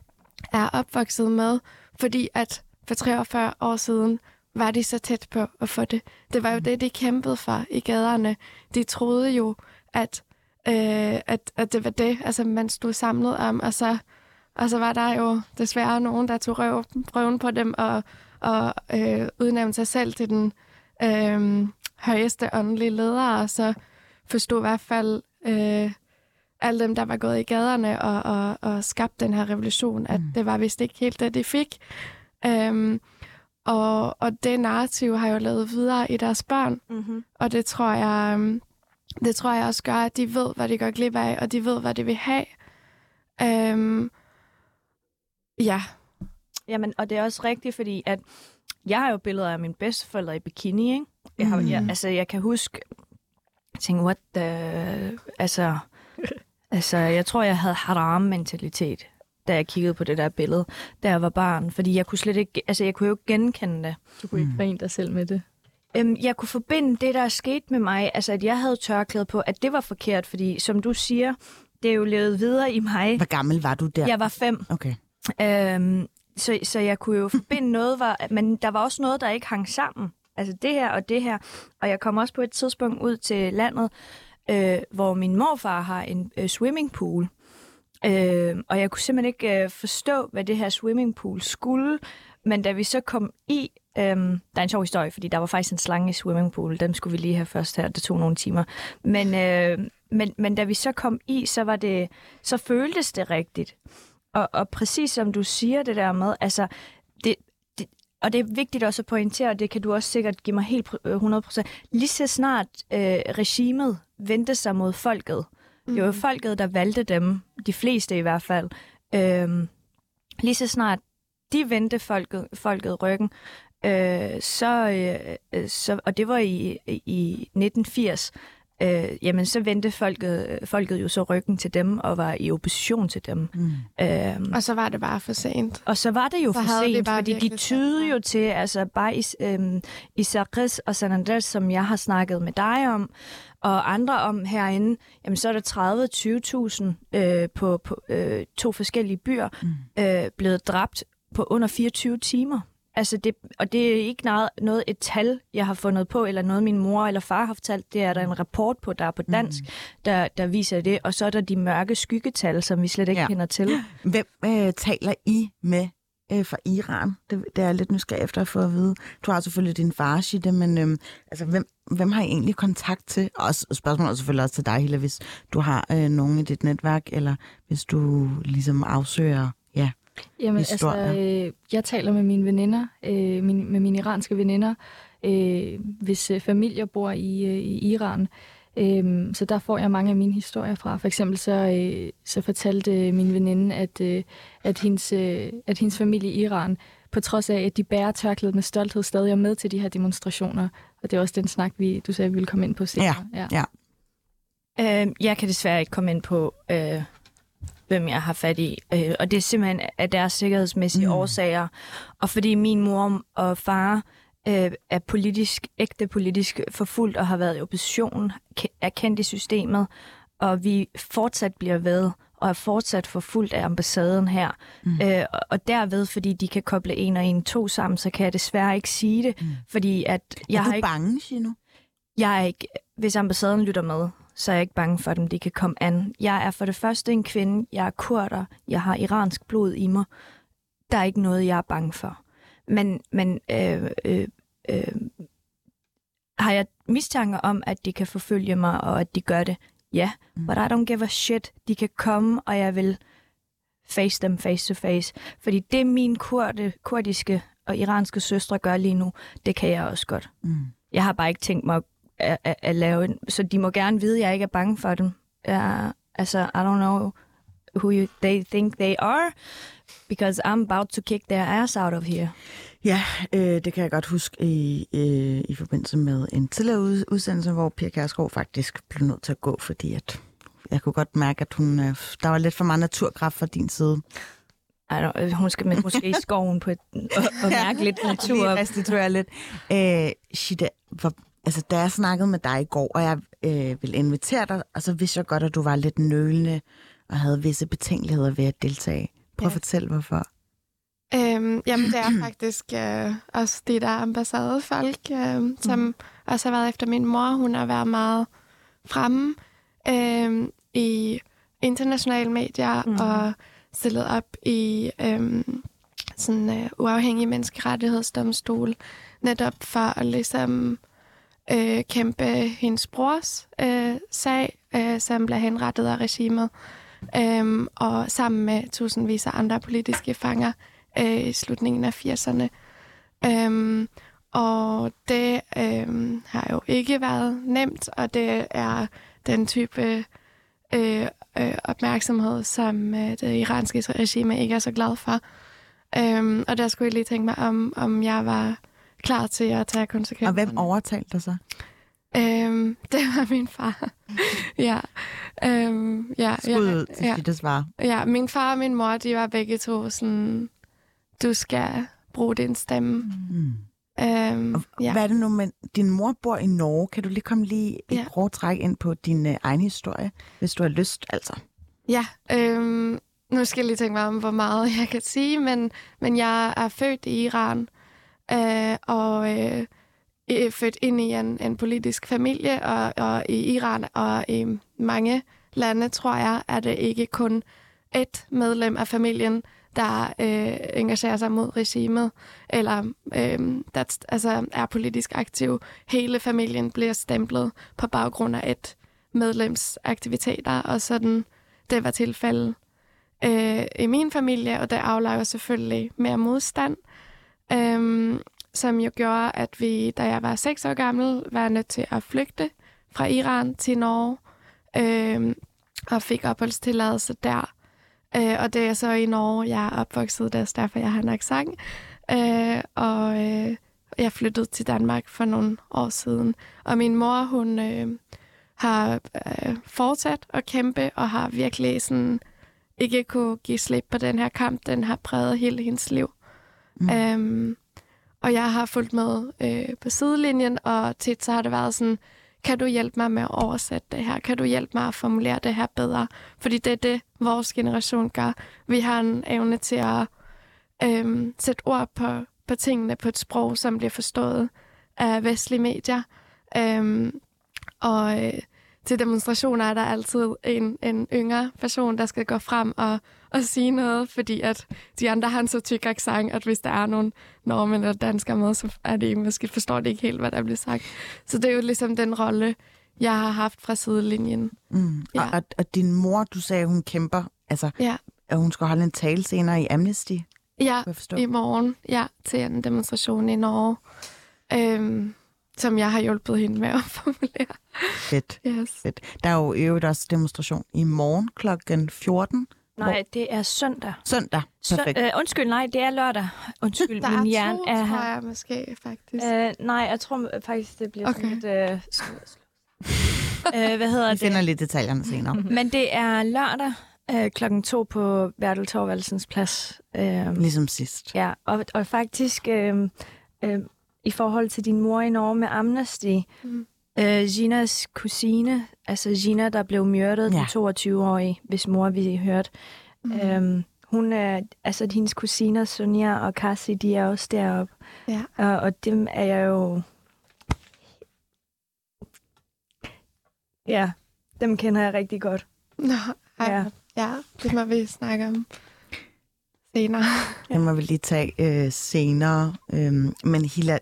S3: er opvokset med, fordi at for 43 år siden var de så tæt på at få det. Det var jo det, de kæmpede for i gaderne. De troede jo, at, øh, at, at det var det, altså man stod samlet om, og så, og så var der jo desværre nogen, der tog røv, røven på dem og, og øh, udnævnte sig selv til den øh, højeste åndelige leder, og så forstod i hvert fald øh, alle dem, der var gået i gaderne og, og, og skabt den her revolution, at det var vist ikke helt det, de fik. Øhm, og, og det narrativ har jo lavet videre i deres børn,
S2: Mm-hmm.
S3: og det tror jeg, øhm, det tror jeg også gør, at de ved, hvad de går glip af, og de ved, hvad de vil have. Øhm, ja,
S2: Jamen, og det er også rigtigt, fordi at jeg har jo billeder af mine bedsteforældre i bikini, ikke? Jeg, har,
S1: Mm.
S2: jeg, altså, jeg kan huske, jeg tænkte, what the... Altså, altså, jeg tror, jeg havde haram-mentalitet, da jeg kiggede på det der billede, da jeg var barn. Fordi jeg kunne slet ikke... Altså, jeg kunne jo ikke genkende det.
S4: Du kunne ikke forene dig selv med det.
S2: Øhm, jeg kunne forbinde det, der er sket med mig, altså at jeg havde tørklæde på, at det var forkert, fordi som du siger, det er jo levet videre i mig.
S1: Hvor gammel var du der?
S2: Jeg var fem,
S1: Okay.
S2: Øhm, så, så jeg kunne jo forbinde noget, var, men der var også noget, der ikke hang sammen. Altså det her og det her. Og jeg kom også på et tidspunkt ud til landet, øh, hvor min morfar har en øh, swimmingpool. Øh, og jeg kunne simpelthen ikke øh, forstå, hvad det her swimmingpool skulle. Men da vi så kom i, øh, der er en sjov historie, fordi der var faktisk en slange i swimmingpool. Den skulle vi lige have først her. Det tog nogle timer. Men, øh, men, men da vi så kom i, så var det, så føltes det rigtigt. Og, og præcis som du siger det der med, altså, det, det, og det er vigtigt også at pointere, og det kan du også sikkert give mig helt pr- øh, 100%, lige så snart øh, regimet vendte sig mod folket, mm. det var jo folket, der valgte dem, de fleste i hvert fald, øh, lige så snart de vendte folket, folket ryggen, øh, så, øh, øh, så, og det var i, i 1980, øh, jamen så vendte folket, folket jo så ryggen til dem og var i opposition til dem.
S1: Mm.
S2: Øhm,
S3: og så var det bare for sent.
S2: og så var det jo
S3: Så
S2: for sent,
S3: bare
S2: fordi de
S3: sat
S2: jo til, altså bare i, øhm, i og San Andres, som jeg har snakket med dig om, og andre om herinde, jamen så er der 30-20.000 øh, på, på øh, to forskellige byer mm. øh, blevet dræbt på under 24 timer. Altså det, og det er ikke noget, noget et tal, jeg har fundet på, eller noget min mor eller far har fortalt. Det er der en rapport på, der er på dansk, mm. der, der viser det. Og så er der de mørke skyggetal, som vi slet ikke
S1: Ja.
S2: kender til.
S1: Hvem øh, taler I med øh, fra Iran? Det, det er jeg lidt nysgerrig efter at få at vide. Du har selvfølgelig din far, Shida, men øh, altså, hvem, hvem har I egentlig kontakt til? Og spørgsmålet er selvfølgelig også til dig, Hilla, hvis du har øh, nogen i dit netværk, eller hvis du ligesom afsøger ja,
S4: Jamen, altså,
S1: historier.
S4: øh, jeg taler med mine veninder, øh, min, med mine iranske veninder, øh, hvis øh, familier bor i, øh, i Iran. Øhm, så der får jeg mange af mine historier fra. For eksempel så, øh, så fortalte min veninde, at, øh, at, hendes, øh, at hendes familie i Iran, på trods af, at de bærer tørklædet med stolthed, stadig er med til de her demonstrationer. Og det er også den snak, vi, du sagde, vi ville komme ind på senere.
S1: Ja, ja.
S2: Øh, jeg kan desværre ikke komme ind på, øh, hvem jeg har fat i. Øh, og det er simpelthen af deres sikkerhedsmæssige
S1: Mm.
S2: årsager. Og fordi min mor og far øh, er politisk, ægte politisk forfulgt og har været i opposition, er kendt i systemet, og vi fortsat bliver ved og er fortsat forfulgt af ambassaden her. Mm. Øh, og- derved, fordi de kan koble en og en to sammen, så kan jeg desværre ikke sige det, mm. fordi at jeg
S1: er
S2: har
S1: du
S2: ikke...
S1: bange, Gino?
S2: Jeg er ikke, hvis ambassaden lytter med, så er jeg ikke bange for dem, de kan komme an. Jeg er for det første en kvinde, jeg er kurder, jeg har iransk blod i mig. Der er ikke noget, jeg er bange for. Men, men øh, øh, øh, har jeg mistanker om, at de kan forfølge mig, og at de gør det? Ja, mm. but I don't give a shit. De kan komme, og jeg vil face dem face to face. Fordi det min kurde, kurdiske og iranske søstre gør lige nu, det kan jeg også godt.
S1: Mm.
S2: Jeg har bare ikke tænkt mig at, at, at lave en... Så de må gerne vide, at jeg ikke er bange for dem. Uh, altså, I don't know who you, they think they are, because I'm about to kick their ass out of here.
S1: Ja, øh, det kan jeg godt huske i, øh, i forbindelse med en tidligere ud, udsendelse, hvor Pia Kærsgaard faktisk blev nødt til at gå, fordi at jeg kunne godt mærke, at hun, øh, der var lidt for meget naturkraft fra din side.
S2: I don't, hun skal med, måske i skoven på et, og, og mærke lidt natur.
S1: Lige restituere lidt. Øh, Shida, hvor, altså, da jeg snakkede med dig i går, og jeg øh, ville invitere dig, og så vidste jeg godt, at du var lidt nølende og havde visse betænkeligheder ved at deltage. Prøv at
S3: Ja.
S1: fortælle, hvorfor.
S3: Øhm, jamen, det er faktisk øh, også de der ambassadefolk, øh, som også har været efter min mor. Hun har været meget fremme øh, i internationale medier mm. og stillet op i øh, sådan øh, uafhængige menneskerettighedsdomstol, netop for at ligesom øh, kæmpe hendes brors øh, sag, øh, som blev henrettet af regimet, øh, og sammen med tusindvis af andre politiske fanger øh, i slutningen af 80'erne. Øh, og det øh, har jo ikke været nemt, og det er den type øh, øh, opmærksomhed, som øh, det iranske regime ikke er så glad for. Øhm, og der skulle jeg lige tænke mig, om, om jeg var klar til at tage
S1: Og
S3: konsekvenserne.
S1: hvem overtalte dig så?
S3: Øhm, det var min far. ja. Øhm, ja,
S1: Skud
S3: ja,
S1: til
S3: ja.
S1: Shidas svar.
S3: Ja, min far og min mor, de var begge to sådan, du skal bruge din stemme.
S1: Mm.
S3: Øhm,
S1: Og
S3: ja.
S1: Hvad er det nu med, din mor bor i Norge. Kan du lige komme lige et
S3: Ja.
S1: kort træk ind på din øh, egen historie, hvis du har lyst, altså?
S3: ja øhm, nu skal jeg lige tænke mig om, hvor meget jeg kan sige, men, men jeg er født i Iran, øh, og øh, øh, født ind i en, en politisk familie, og, og i Iran og i mange lande, tror jeg, er det ikke kun et medlem af familien, der øh, engagerer sig mod regimet, eller øh, der altså, er politisk aktiv. Hele familien bliver stemplet på baggrund af et medlems aktiviteter, og sådan det var tilfældet øh, i min familie, og det aflager selvfølgelig mere modstand, øh, øhm, som jo gjorde, at vi, da jeg var seks år gammel, var nødt til at flygte fra Iran til Norge, øhm, og fik opholdstilladelse der. Øh, og det er så i Norge, jeg er opvokset, det er derfor, jeg har en accent. Øh, og øh, jeg flyttede til Danmark for nogle år siden. Og min mor, hun øh, har øh, fortsat at kæmpe, og har virkelig sådan ikke kunne give slip på den her kamp. Den har præget hele hendes liv. Mm. Øhm, og jeg har fulgt med øh, på sidelinjen, og tit så har det været sådan, kan du hjælpe mig med at oversætte det her? Kan du hjælpe mig at formulere det her bedre? Fordi det er det, vores generation gør. Vi har en evne til at øh, sætte ord på, på tingene på et sprog, som bliver forstået af vestlige medier. Øh, og øh, til demonstrationer er der altid en, en yngre person, der skal gå frem og, og sige noget, fordi at de andre har en så tyk accent, at hvis der er nogen nordmænd eller danskere med, så er det måske forstår det ikke helt, hvad der bliver sagt. Så det er jo ligesom den rolle, jeg har haft fra sidelinjen.
S1: Mm.
S3: Ja.
S1: Og, og, og din mor, du sagde, hun kæmper, altså,
S3: Ja.
S1: at hun skal holde en tale senere i Amnesty,
S3: Ja, i morgen, ja, til en demonstration i Norge. Øhm, som jeg har hjulpet hende med at formulere.
S1: Fedt,
S3: Yes.
S1: fedt. Der er jo øvrigt også demonstration i morgen klokken 14.
S2: Nej, det er søndag.
S1: Søndag.
S2: Så,
S1: Perfekt.
S2: øh, undskyld, nej, det er lørdag. Undskyld,
S3: Der
S2: min
S3: er
S2: hjerne er
S3: tror
S2: her.
S3: jeg måske, faktisk.
S2: Øh, nej, jeg tror faktisk, det bliver okay. Sådan lidt... Øh, øh, hvad hedder
S1: Vi
S2: det?
S1: finder lidt detaljerne senere.
S2: Men det er lørdag øh, klokken to på Bertel Thorvaldsens plads. Øh,
S1: Ligesom sidst.
S2: ja, og, og faktisk øh, øh, i forhold til din mor i Norge med Amnesty,
S3: Mm.
S2: øh, Ginas kusine, altså Gina, der blev myrdet,
S1: Ja.
S2: den 22-årige, hvis mor vi hørt.
S3: Mm.
S2: Øhm, hun er, altså hendes kusiner, Sonja og Cassie, de er også deroppe.
S3: Ja.
S2: Og, og dem er jeg jo... Ja, dem kender jeg rigtig godt.
S3: Nå, ej,
S2: Ja.
S3: ja. det må vi snakke om senere.
S1: Det må vi lige tage øh, senere. Øhm, men Hilla,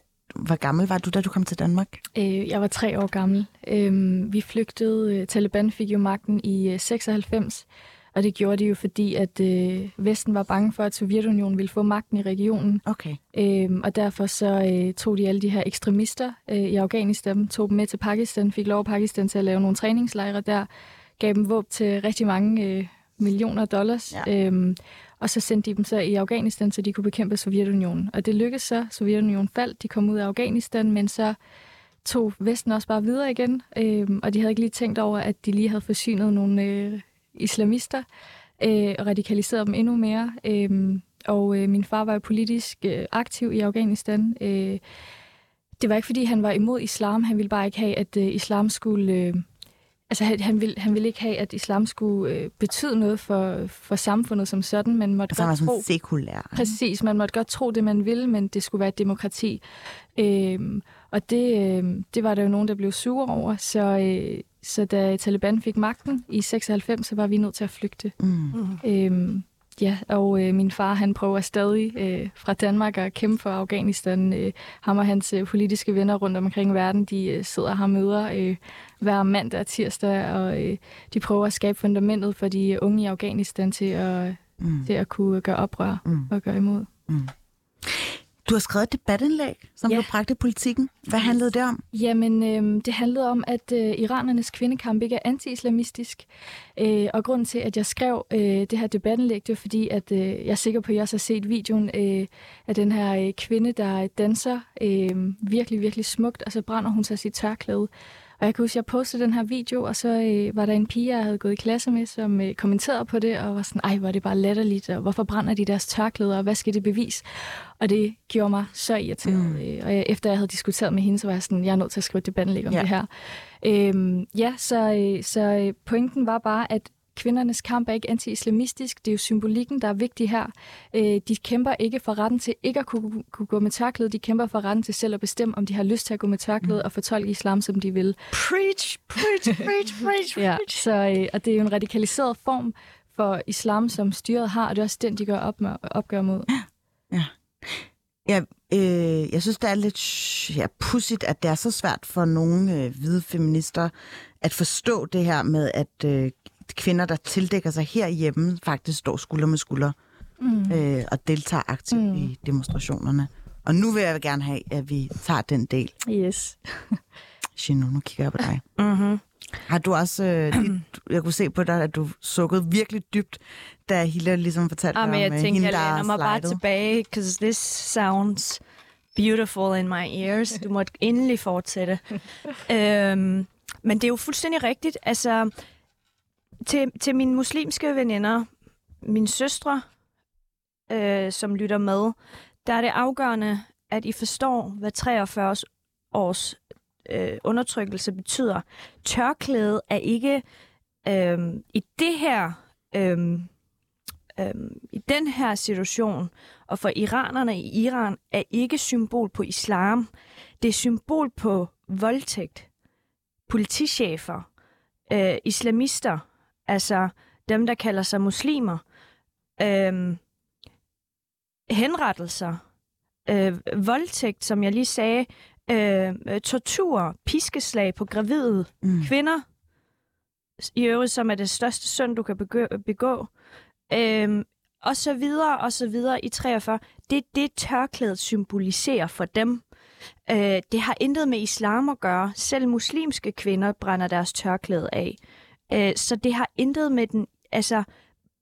S1: hvor gammel var du, da du kom til Danmark?
S4: Øh, jeg var tre år gammel. Øh, vi flygtede. øh, Taliban fik jo magten i øh, 96, og det gjorde de jo, fordi at øh, Vesten var bange for, at Sovjetunionen ville få magten i regionen.
S1: Okay.
S4: Øhm, og derfor så øh, tog de alle de her ekstremister øh, i Afghanistan, tog dem med til Pakistan, fik lov af Pakistan til at lave nogle træningslejre der, gav dem våben til rigtig mange øh, millioner dollars,
S1: Ja.
S4: øhm, og så sendte de dem så i Afghanistan, så de kunne bekæmpe Sovjetunionen. Og det lykkedes så, Sovjetunionen faldt, de kom ud af Afghanistan, men så tog Vesten også bare videre igen, øhm, og de havde ikke lige tænkt over, at de lige havde forsynet nogle øh, islamister, øh, og radikaliseret dem endnu mere. Øh, og øh, min far var jo politisk øh, aktiv i Afghanistan. Øh, det var ikke, fordi han var imod islam. Han ville bare ikke have, at øh, islam skulle... Øh, altså, han, ville, han ville ikke have, at islam skulle øh, betyde noget for, for samfundet som sådan. Man måtte
S1: Altså, han var
S4: godt tro...
S1: sådan sekulær.
S4: Præcis, man måtte godt tro det, man ville, men det skulle være et demokrati. Øhm, og det, øh, det var der jo nogen, der blev sure over. Så, øh, så da Taliban fik magten i 96, så var vi nødt til at flygte.
S1: Mm.
S2: Mm.
S4: Øhm, ja, og øh, min far, han prøver stadig øh, fra Danmark at kæmpe for Afghanistan. Øh, ham og hans øh, politiske venner rundt omkring verden, de øh, sidder og har møder øh, hver mandag og tirsdag, og øh, de prøver at skabe fundamentet for de unge i Afghanistan til at,
S1: Mm.
S4: til at kunne gøre oprør
S1: Mm.
S4: og gøre imod.
S1: Du har skrevet et debatindlæg, som
S4: Ja.
S1: blev bragt i politikken. Hvad handlede det om?
S4: Jamen, øh, det handlede om, at øh, iranernes kvindekamp ikke er anti-islamistisk. Øh, og grunden til, at jeg skrev øh, det her debatindlæg, det var fordi, at øh, jeg er sikker på, at jeg også har set videoen øh, af den her øh, kvinde, der danser øh, virkelig, virkelig smukt, og så brænder hun sig sit tørklæde. Og jeg kan huske, at jeg postede den her video, og så øh, var der en pige, jeg havde gået i klasse med, som øh, kommenterede på det, og var sådan, ej, hvor er det bare latterligt, og hvorfor brænder de deres tørklæder, og hvad skal det bevise? Og det gjorde mig så irriteret.
S1: Mm.
S4: Øh, og jeg, efter jeg havde diskuteret med hende, så var jeg sådan, jeg er nødt til at skrive et debatindlæg om
S1: Ja.
S4: ja. det her. Øhm, ja, så, øh, så øh, pointen var bare, at kvindernes kamp er ikke anti-islamistisk. Det er jo symbolikken, der er vigtig her. Øh, de kæmper ikke for retten til ikke at kunne, kunne gå med tørklæde. De kæmper for retten til selv at bestemme, om de har lyst til at gå med tørklæde mm. og fortolke islam, som de vil.
S2: Preach, preach, preach, preach,
S4: Ja,
S2: preach.
S4: så, øh, og det er jo en radikaliseret form for islam, som styret har, og det er også den, de gør op med, opgør mod.
S1: Ja, øh, jeg synes, det er lidt ja, pudsigt, at det er så svært for nogle øh, hvide feminister at forstå det her med, at øh, kvinder, der tildækker sig herhjemme, faktisk står skulder med skulder
S4: Mm.
S1: øh, og deltager aktivt mm. I demonstrationerne. Og nu vil jeg gerne have, at vi tager den del.
S4: Yes.
S1: Shino, nu kigger jeg på dig.
S2: Mm-hmm.
S1: Har du også, øh, dit, jeg kunne se på dig, at du sukkede virkelig dybt, da Hilla ligesom fortalte
S2: Ah, men
S1: om
S2: jeg
S1: øh,
S2: tænkte,
S1: hende,
S2: jeg læner mig bare tilbage, because this sounds beautiful in my ears. Du måtte endelig fortsætte. øhm, men det er jo fuldstændig rigtigt. Altså, til, til mine muslimske veninder, mine søstre, øh, som lytter med, der er det afgørende, at I forstår, hvad 43 års øh, undertrykkelse betyder. Tørklæde er ikke øh, i det her øh, øhm, i den her situation, og for iranerne i Iran, er ikke symbol på islam. Det er symbol på voldtægt, politichefer, øh, islamister, altså dem, der kalder sig muslimer, øh, henrettelser, øh, voldtægt, som jeg lige sagde, øh, øh, tortur, piskeslag på gravide
S1: Mm.
S2: kvinder, i øvrigt, som er det største synd, du kan begå, begå øhm, og så videre, og så videre i 43. Det er det, tørklædet symboliserer for dem. Øh, det har intet med islam at gøre. Selv muslimske kvinder brænder deres tørklæde af. Øh, så det har intet med den, altså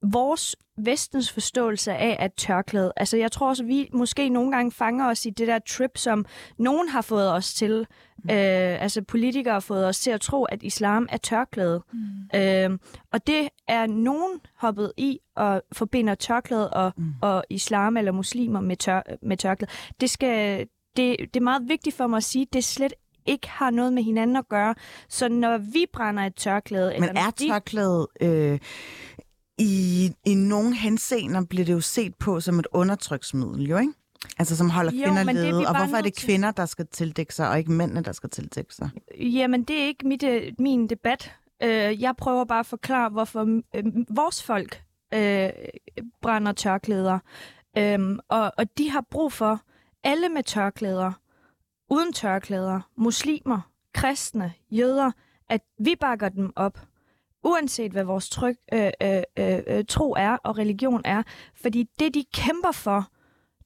S2: vores vestens forståelse af at tørklæde. Altså jeg tror også, at vi måske nogle gange fanger os i det der trip, som nogen har fået os til. Mm. Øh, altså politikere har fået os til at tro, at islam er tørklæde. Mm. Øh, og det er nogen hoppet i og forbinder tørklæde og, mm. og islam eller muslimer med, tør, med tørklæde. Det, skal, det, det er meget vigtigt for mig at sige, det slet ikke har noget med hinanden at gøre. Så når vi brænder et tørklæde...
S1: Men
S2: eller
S1: er tørklæde... Øh, i, i nogle henseender bliver det jo set på som et undertryksmiddel, jo ikke? Altså som holder jo, kvinder nede. Og hvorfor er det kvinder, der skal tildække sig, og ikke mændene, der skal tildække sig?
S2: Jamen, det er ikke mit, øh, min debat. Øh, jeg prøver bare at forklare, hvorfor øh, vores folk øh, brænder tørklæder. Øh, og, og de har brug for alle med tørklæder, uden tørklæder, muslimer, kristne, jøder, at vi bakker dem op uanset hvad vores tryk, øh, øh, øh, øh, tro er og religion er. Fordi det, de kæmper for,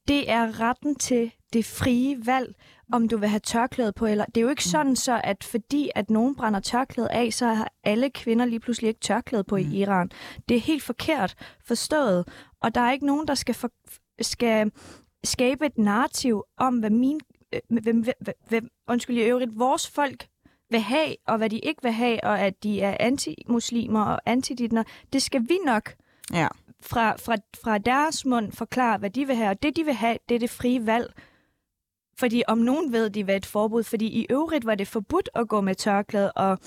S2: det er retten til det frie valg, om du vil have tørklæde på. Eller det er jo ikke mm. sådan så, at fordi at nogen brænder tørklæde af, så har alle kvinder lige pludselig ikke tørklæde på mm. i Iran. Det er helt forkert forstået. Og der er ikke nogen, der skal, for, skal skabe et narrativ om, hvad min hvem, hvem, hvem, undskyld i øvrigt, vores folk vil have, og hvad de ikke vil have, og at de er anti-muslimer og antiditner, det skal vi nok ja. fra, fra, fra deres mund forklare, hvad de vil have. Og det, de vil have, det er det frie valg. Fordi om nogen ved de, hvad et forbud, fordi i øvrigt var det forbudt at gå med tørklæde, og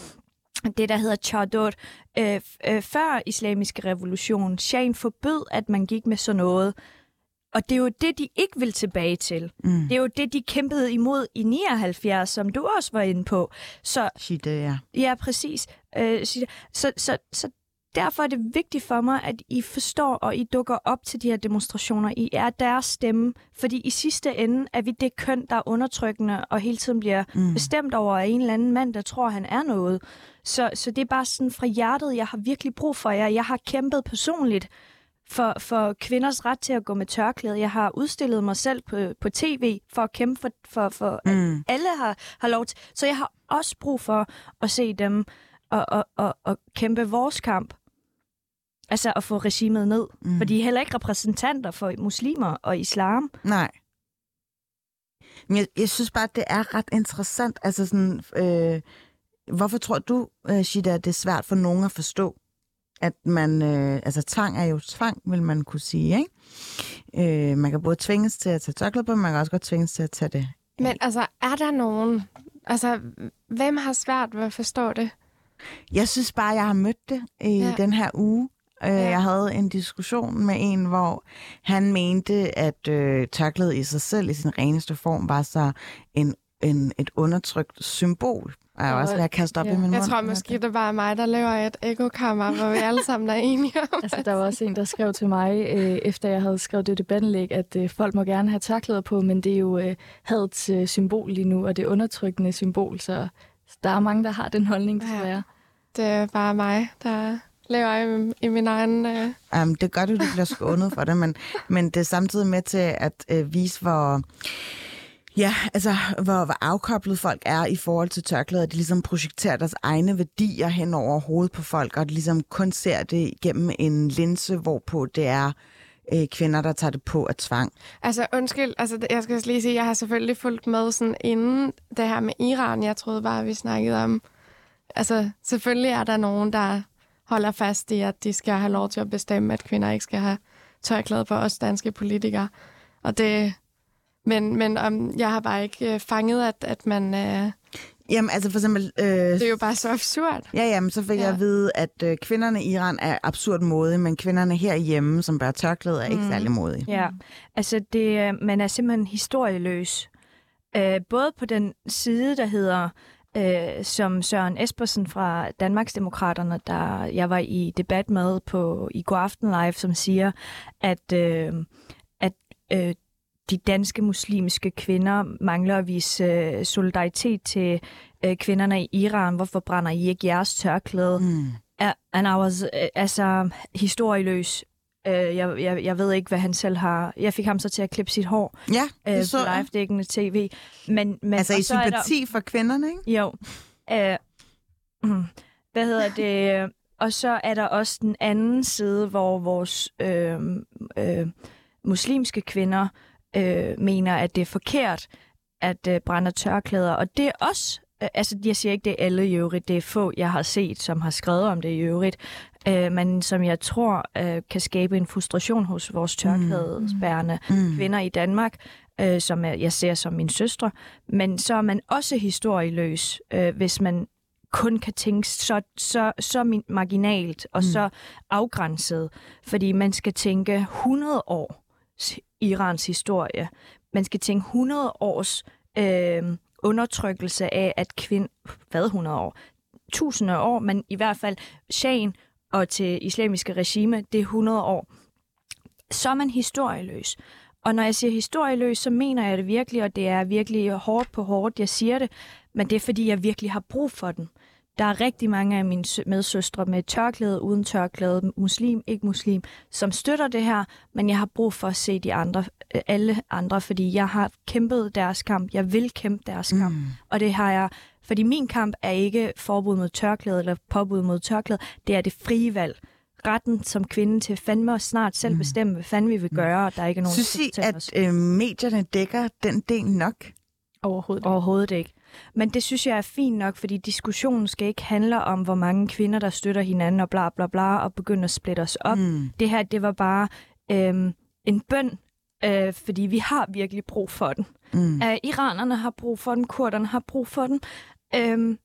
S2: det, der hedder chador, øh, øh, før islamiske revolution. Shahen forbød, at man gik med sådan noget. Og det er jo det, de ikke vil tilbage til. Mm. Det er jo det, de kæmpede imod i 79, som du også var inde på. Så,
S1: Shida, ja.
S2: Ja, præcis. Øh, så, så, så, så derfor er det vigtigt for mig, at I forstår, og I dukker op til de her demonstrationer. I er deres stemme, fordi i sidste ende er vi det køn, der er undertrykkende, og hele tiden bliver mm. bestemt over en eller anden mand, der tror, han er noget. Så, så det er bare sådan fra hjertet, jeg har virkelig brug for jer. Jeg har kæmpet personligt for, for kvinders ret til at gå med tørklæde. Jeg har udstillet mig selv på, på tv for at kæmpe for, for, for mm. at alle har, har lov til. Så jeg har også brug for at se dem og, og, og, og kæmpe vores kamp. Altså at få regimet ned. Mm. For de er heller ikke repræsentanter for muslimer og islam.
S1: Nej. Men jeg, jeg synes bare, at det er ret interessant. Altså sådan, øh, hvorfor tror du, øh, Shida, at det er svært for nogen at forstå? At man, øh, altså tvang er jo tvang, vil man kunne sige, ikke? Øh, man kan både tvinges til at tage tørklæde på, men man kan også godt tvinges til at tage det.
S3: Men altså, er der nogen, altså, hvem har svært ved at forstå det?
S1: Jeg synes bare, jeg har mødt det i ja. den her uge. Øh, ja. Jeg havde en diskussion med en, hvor han mente, at øh, tørklædet i sig selv, i sin reneste form, var så en, en, et undertrykt symbol jeg er også ved at kaste op ja. i min mund.
S3: Jeg tror måske, det er bare mig, der laver et ekokammer, hvor vi alle sammen er enige om
S4: altså, Der var også en, der skrev til mig, øh, efter jeg havde skrevet det debattenlæg, at øh, folk må gerne have tørklæder på, men det er jo øh, hadets øh, symbol lige nu, og det undertrykkende symbol, så, så der er mange, der har den holdning, desværre. Ja.
S3: Det er bare mig, der lever i, i min egen... Øh...
S1: Um, det gør du, du bliver skånet for det, men, men det er samtidig med til at øh, vise, hvor Ja, altså hvor, hvor afkoblet folk er i forhold til tørklæder. De ligesom projekterer deres egne værdier hen over hovedet på folk, og de ligesom kun ser det gennem en linse, hvorpå det er øh, kvinder, der tager det på af tvang.
S3: Altså undskyld, altså, jeg skal lige sige, jeg har selvfølgelig fulgt med sådan inden det her med Iran. Jeg troede bare, vi snakkede om... Altså selvfølgelig er der nogen, der holder fast i, at de skal have lov til at bestemme, at kvinder ikke skal have tørklæde på os danske politikere. Og det, men, men um, jeg har bare ikke uh, fanget, at, at man... Uh,
S1: Jamen, altså for eksempel... Øh,
S3: det er jo bare så absurd.
S1: Ja, jamen, så fik ja. jeg at vide, at øh, kvinderne i Iran er absurd modige, men kvinderne herhjemme, som bærer tørklæde, er mm. ikke særlig modige.
S2: Ja, altså det, man er simpelthen historieløs. Øh, både på den side, der hedder, øh, som Søren Espersen fra Danmarksdemokraterne, der jeg var i debat med på i går aften live, som siger, at, øh, at øh, de danske muslimske kvinder mangler at vise øh, solidaritet til øh, kvinderne i Iran. Hvorfor brænder I ikke jeres tørklæde? Mm. And I was, øh, altså, historieløs. Øh, jeg, jeg, jeg ved ikke, hvad han selv har... Jeg fik ham så til at klippe sit hår
S1: Ja,
S2: øh,
S1: det så
S2: på live-dækkende tv. Men, men,
S1: Altså i
S2: så er der-
S1: sympati for kvinderne, ikke?
S2: Jo. Øh, mm, hvad hedder det? Og så er der også den anden side, hvor vores øh, øh, muslimske kvinder øh, mener, at det er forkert at øh, brænde tørklæder. Og det er også, øh, altså jeg siger ikke, det er alle i øvrigt, det er få, jeg har set, som har skrevet om det i øvrigt, øh, men som jeg tror øh, kan skabe en frustration hos vores tørklædesbærende
S1: Mm.
S2: kvinder i Danmark, øh, som jeg, ser som min søstre. Men så er man også historieløs, øh, hvis man kun kan tænke så, så, så marginalt og mm. så afgrænset. Fordi man skal tænke 100 år Irans historie. Man skal tænke 100 års øh, undertrykkelse af, at kvind... Hvad 100 år? Tusinde år, men i hvert fald Shahen og til islamiske regime, det er 100 år. Så er man historieløs. Og når jeg siger historieløs, så mener jeg det virkelig, og det er virkelig hårdt på hårdt, jeg siger det, men det er fordi, jeg virkelig har brug for den. Der er rigtig mange af mine sø- medsøstre med tørklæde, uden tørklæde, muslim, ikke muslim, som støtter det her, men jeg har brug for at se de andre, øh, alle andre, fordi jeg har kæmpet deres kamp. Jeg vil kæmpe deres kamp,
S1: Mm.
S2: og det har jeg, fordi min kamp er ikke forbud mod tørklæde eller påbud mod tørklæde, det er det frie valg. Retten som kvinde til fandme og snart selv bestemme, hvad fanden vi vil gøre, og der er ikke nogen,
S1: Synes I, at øh, medierne dækker den del nok?
S4: Overhovedet.
S2: Overhovedet ikke. Men det synes jeg er fint nok, fordi diskussionen skal ikke handle om, hvor mange kvinder, der støtter hinanden og bla bla bla, og begynder at splitte os op. Mm. Det her, det var bare øhm, en bøn, øh, fordi vi har virkelig brug for den.
S1: Mm.
S2: Uh, iranerne har brug for den, kurderne har brug for den. Øhm,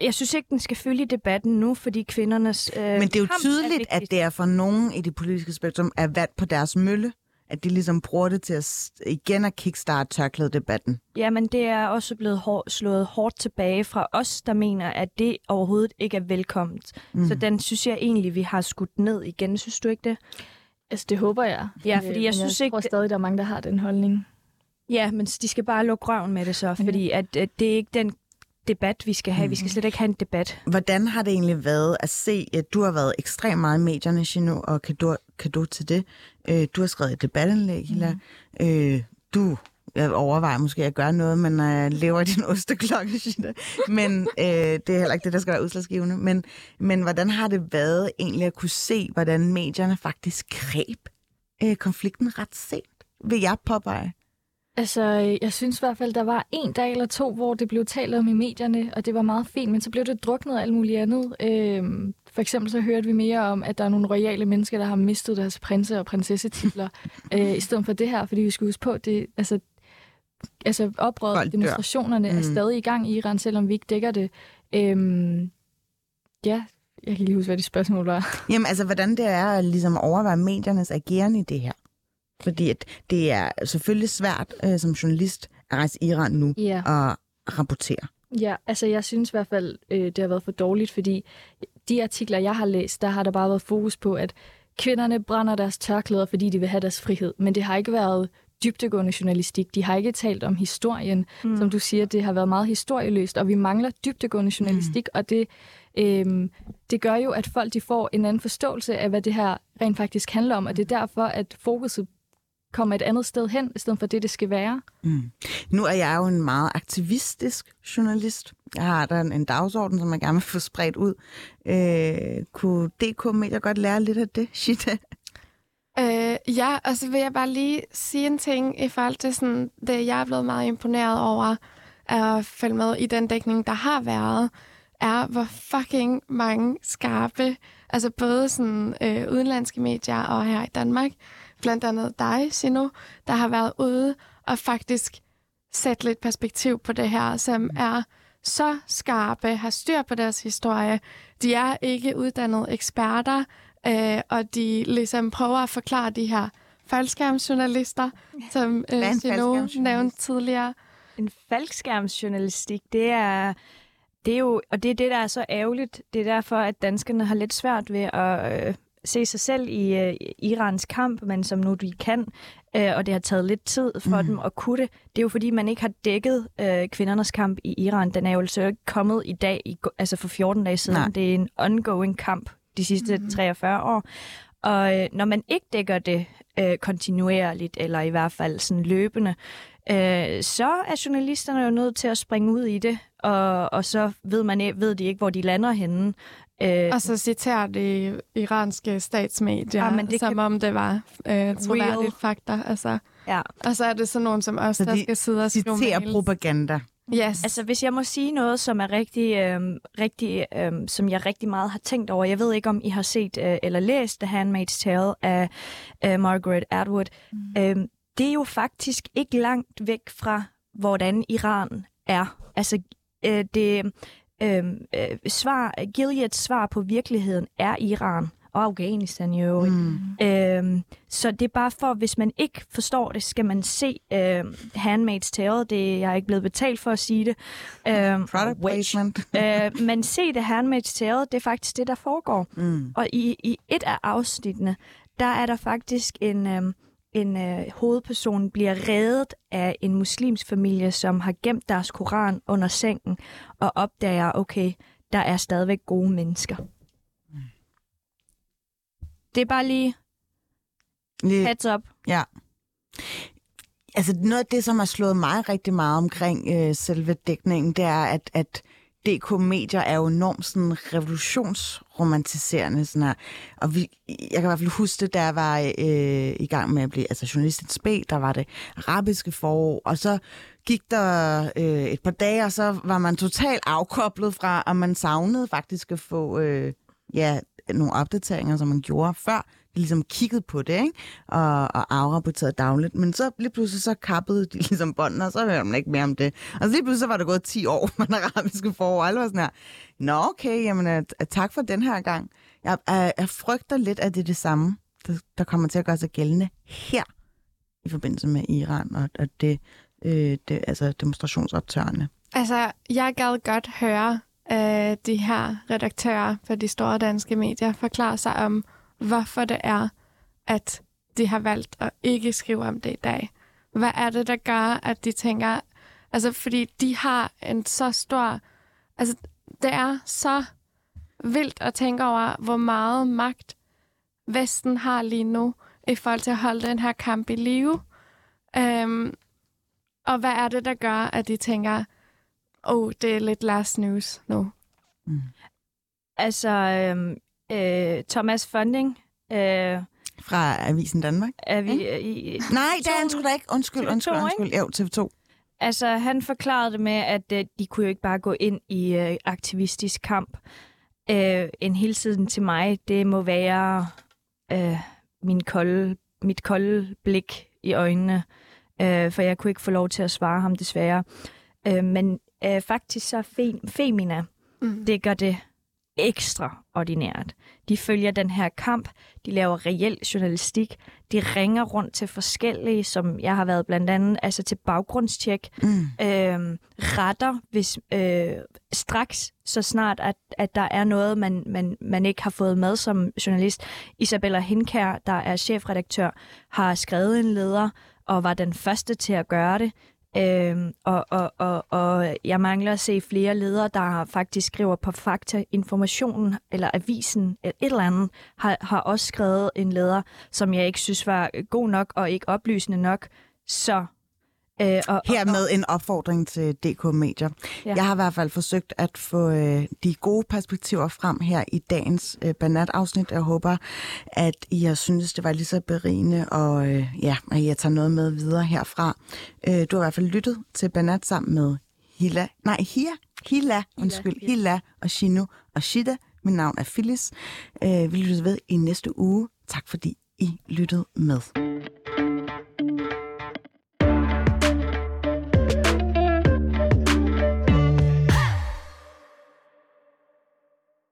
S2: jeg synes ikke, den skal følge debatten nu, fordi kvindernes øh,
S1: Men det er jo tydeligt,
S2: vigtig.
S1: at det er for nogen i det politiske spektrum er vand på deres mølle. At de ligesom bruger det til at igen at kickstarte tørklædedebatten.
S2: Jamen, det er også blevet hår, slået hårdt tilbage fra os, der mener, at det overhovedet ikke er velkomment. Mm. Så den synes jeg egentlig, vi har skudt ned igen. Synes du ikke det?
S4: Altså, det håber jeg.
S2: Ja,
S4: Øh,
S2: fordi
S4: men
S2: jeg synes ikke,
S4: tror
S2: det-
S4: stadig, der er mange, der har den holdning.
S2: Ja, men de skal bare lukke røven med det så, fordi at, at det er ikke den debat, vi skal have. Vi skal slet ikke have en debat.
S1: Hvordan har det egentlig været at se, at du har været ekstremt meget i medierne, Gino, og kan du, kan du til det? Øh, du har skrevet et debatindlæg, Hilla. Mm. Øh, du jeg overvejer måske at gøre noget, men øh, lever i din osteklokke, Gina. Men øh, det er heller ikke det, der skal være udslagsgivende. Men, men hvordan har det været egentlig at kunne se, hvordan medierne faktisk greb øh, konflikten ret sent? Vil jeg påpege?
S4: Altså, øh, jeg synes i hvert fald, der var en dag eller to, hvor det blev talt om i medierne, og det var meget fint, men så blev det druknet og alt muligt andet. Øhm, for eksempel så hørte vi mere om, at der er nogle royale mennesker, der har mistet deres prinse- og prinsessetitler, øh, i stedet for det her, fordi vi skal huske på, det, altså, altså oprøret,
S1: dør.
S4: demonstrationerne mm. er stadig i gang i Iran, selvom vi ikke dækker det. Øhm, ja, jeg kan lige huske, hvad de spørgsmål var.
S1: Jamen altså, hvordan det er at ligesom overveje mediernes ageren i det her. Fordi at det er selvfølgelig svært øh, som journalist at rejse Iran nu
S4: Ja.
S1: og rapportere.
S4: Ja, altså jeg synes i hvert fald, øh, det har været for dårligt, fordi de artikler, jeg har læst, der har der bare været fokus på, at kvinderne brænder deres tørklæder, fordi de vil have deres frihed. Men det har ikke været dybtegående journalistik. De har ikke talt om historien. Mm. Som du siger, det har været meget historieløst, og vi mangler dybtegående journalistik, mm. og det, øhm, det gør jo, at folk de får en anden forståelse af, hvad det her rent faktisk handler om, og det er derfor, at fokuset kommer et andet sted hen, i stedet for det, det skal være.
S1: Mm. Nu er jeg jo en meget aktivistisk journalist. Jeg har der en, en dagsorden, som jeg gerne vil få spredt ud. Øh, kunne DK Medier godt lære lidt af det, Shita?
S3: Øh, ja, og så vil jeg bare lige sige en ting i forhold til sådan, det, jeg er blevet meget imponeret over at følge med i den dækning, der har været, er, hvor fucking mange skarpe, altså både sådan øh, udenlandske medier og her i Danmark, blandt andet dig, Sino, der har været ude og faktisk sætte lidt perspektiv på det her, som er så skarpe, har styr på deres historie. De er ikke uddannede eksperter, øh, og de ligesom prøver at forklare de her faldskærmsjournalister, som øh, Sino nævnte tidligere.
S2: En faldskærmsjournalistik, det er, det er jo, og det er det, der er så ærgerligt. Det er derfor, at danskerne har lidt svært ved at øh, se sig selv i øh, Irans kamp, men som nu de kan, øh, og det har taget lidt tid for mm. dem at kunne det. Det er jo fordi, man ikke har dækket øh, kvindernes kamp i Iran. Den er jo altså ikke kommet i dag, i, altså for 14 dage siden.
S1: Nej.
S2: Det er en ongoing kamp de sidste mm. 43 år. Og øh, når man ikke dækker det øh, kontinuerligt, eller i hvert fald sådan løbende, øh, så er journalisterne jo nødt til at springe ud i det, og, og så ved, man, ved de ikke, hvor de lander henne.
S3: Øh, og så citerer det iranske statsmedier, ja, men det som kan... om det var øh, troværdigt fakta. Altså. Ja. Og så er det sådan nogen som os, så der skal sidde og
S1: skrive propaganda.
S2: Yes. Altså, hvis jeg må sige noget, som er rigtig, øh, rigtig øh, som jeg rigtig meget har tænkt over. Jeg ved ikke, om I har set øh, eller læst The Handmaid's Tale af øh, Margaret Atwood. Mm. Øh, det er jo faktisk ikke langt væk fra, hvordan Iran er. Altså, øh, det øh, øh, svar, Gileads svar på virkeligheden er Iran og Afghanistan i øvrigt. Mm. Øhm, så det er bare for, hvis man ikke forstår det, skal man se øh, Handmaid's Tale. Det, jeg er ikke blevet betalt for at sige det.
S1: Øhm, Product placement.
S2: øh, men se det Handmaid's Tale, det er faktisk det, der foregår. Mm. Og i, i et af afsnittene, der er der faktisk en... Øh, en øh, hovedperson bliver reddet af en muslimsk familie, som har gemt deres koran under sengen, og opdager, okay, der er stadigvæk gode mennesker. Det er bare lige lige heads up.
S1: Ja. Altså noget af det, som har slået mig rigtig meget omkring øh, selve dækningen, det er, at, at DK Medier er jo enormt sådan revolutionsromantiserende. Sådan her. Og vi, jeg kan i hvert fald huske det, da jeg var øh, i gang med at blive altså journalistens B, der var det arabiske forår, og så gik der øh, et par dage, og så var man totalt afkoblet fra, og man savnede faktisk at få øh, ja, nogle opdateringer, som man gjorde før, ligesom kiggede på det, ikke? Og, og afrapporteret dagligt. Men så lige pludselig så kappede de ligesom båndene, og så hørte man ikke mere om det. Og så lige pludselig så var der gået 10 år med den arabiske forår. Alle var sådan her, nå okay, jamen øh, tak for den her gang. Jeg, jeg, jeg frygter lidt, at det er det samme, der, der kommer til at gøre sig gældende her i forbindelse med Iran og, og det, øh, det, altså demonstrationsoptørende.
S3: Altså, jeg gad godt høre øh, de her redaktører for de store danske medier forklare sig om, hvorfor det er, at de har valgt at ikke skrive om det i dag. Hvad er det, der gør, at de tænker... Altså, fordi de har en så stor... Altså, det er så vildt at tænke over, hvor meget magt Vesten har lige nu i forhold til at holde den her kamp i live. Øhm, og hvad er det, der gør, at de tænker, oh, det er lidt last news nu? Mm.
S2: Altså, øh, øh, Thomas Funding. Øh,
S1: Fra Avisen Danmark?
S2: Er vi, mm? i,
S1: Nej, det er han sgu da ikke. Undskyld, TV2, undskyld, undskyld. Jo, TV2.
S2: Altså, han forklarede det med, at øh, de kunne jo ikke bare gå ind i øh, aktivistisk kamp. Øh, en hilsen til mig, det må være øh, min kolde, mit kolde blik i øjnene, øh, for jeg kunne ikke få lov til at svare ham desværre. Øh, men øh, faktisk så Fe, Femina, mm. det gør det ekstraordinært. De følger den her kamp, de laver reel journalistik, de ringer rundt til forskellige, som jeg har været blandt andet, altså til baggrundstjek, mm. øh, retter, hvis øh, straks, så snart, at, at der er noget, man, man, man ikke har fået med som journalist. Isabella Hinkær, der er chefredaktør, har skrevet en leder, og var den første til at gøre det. Øhm, og, og, og, og jeg mangler at se flere ledere, der faktisk skriver på fakta, informationen eller avisen eller et eller andet, har, har også skrevet en leder, som jeg ikke synes var god nok og ikke oplysende nok. Så
S1: Øh, og, Hermed en opfordring til DK Medier. Ja. Jeg har i hvert fald forsøgt at få øh, de gode perspektiver frem her i dagens øh, Banat-afsnit. Jeg håber, at I har syntes, det var lige så berigende, og øh, ja, at jeg tager noget med videre herfra. Øh, du har i hvert fald lyttet til Banat sammen med Hila, nej, Hia, Hila, undskyld, Hila, Hila og Shino og Shida. Mit navn er Phyllis. Øh, vi lytter ved i næste uge. Tak fordi I lyttede med.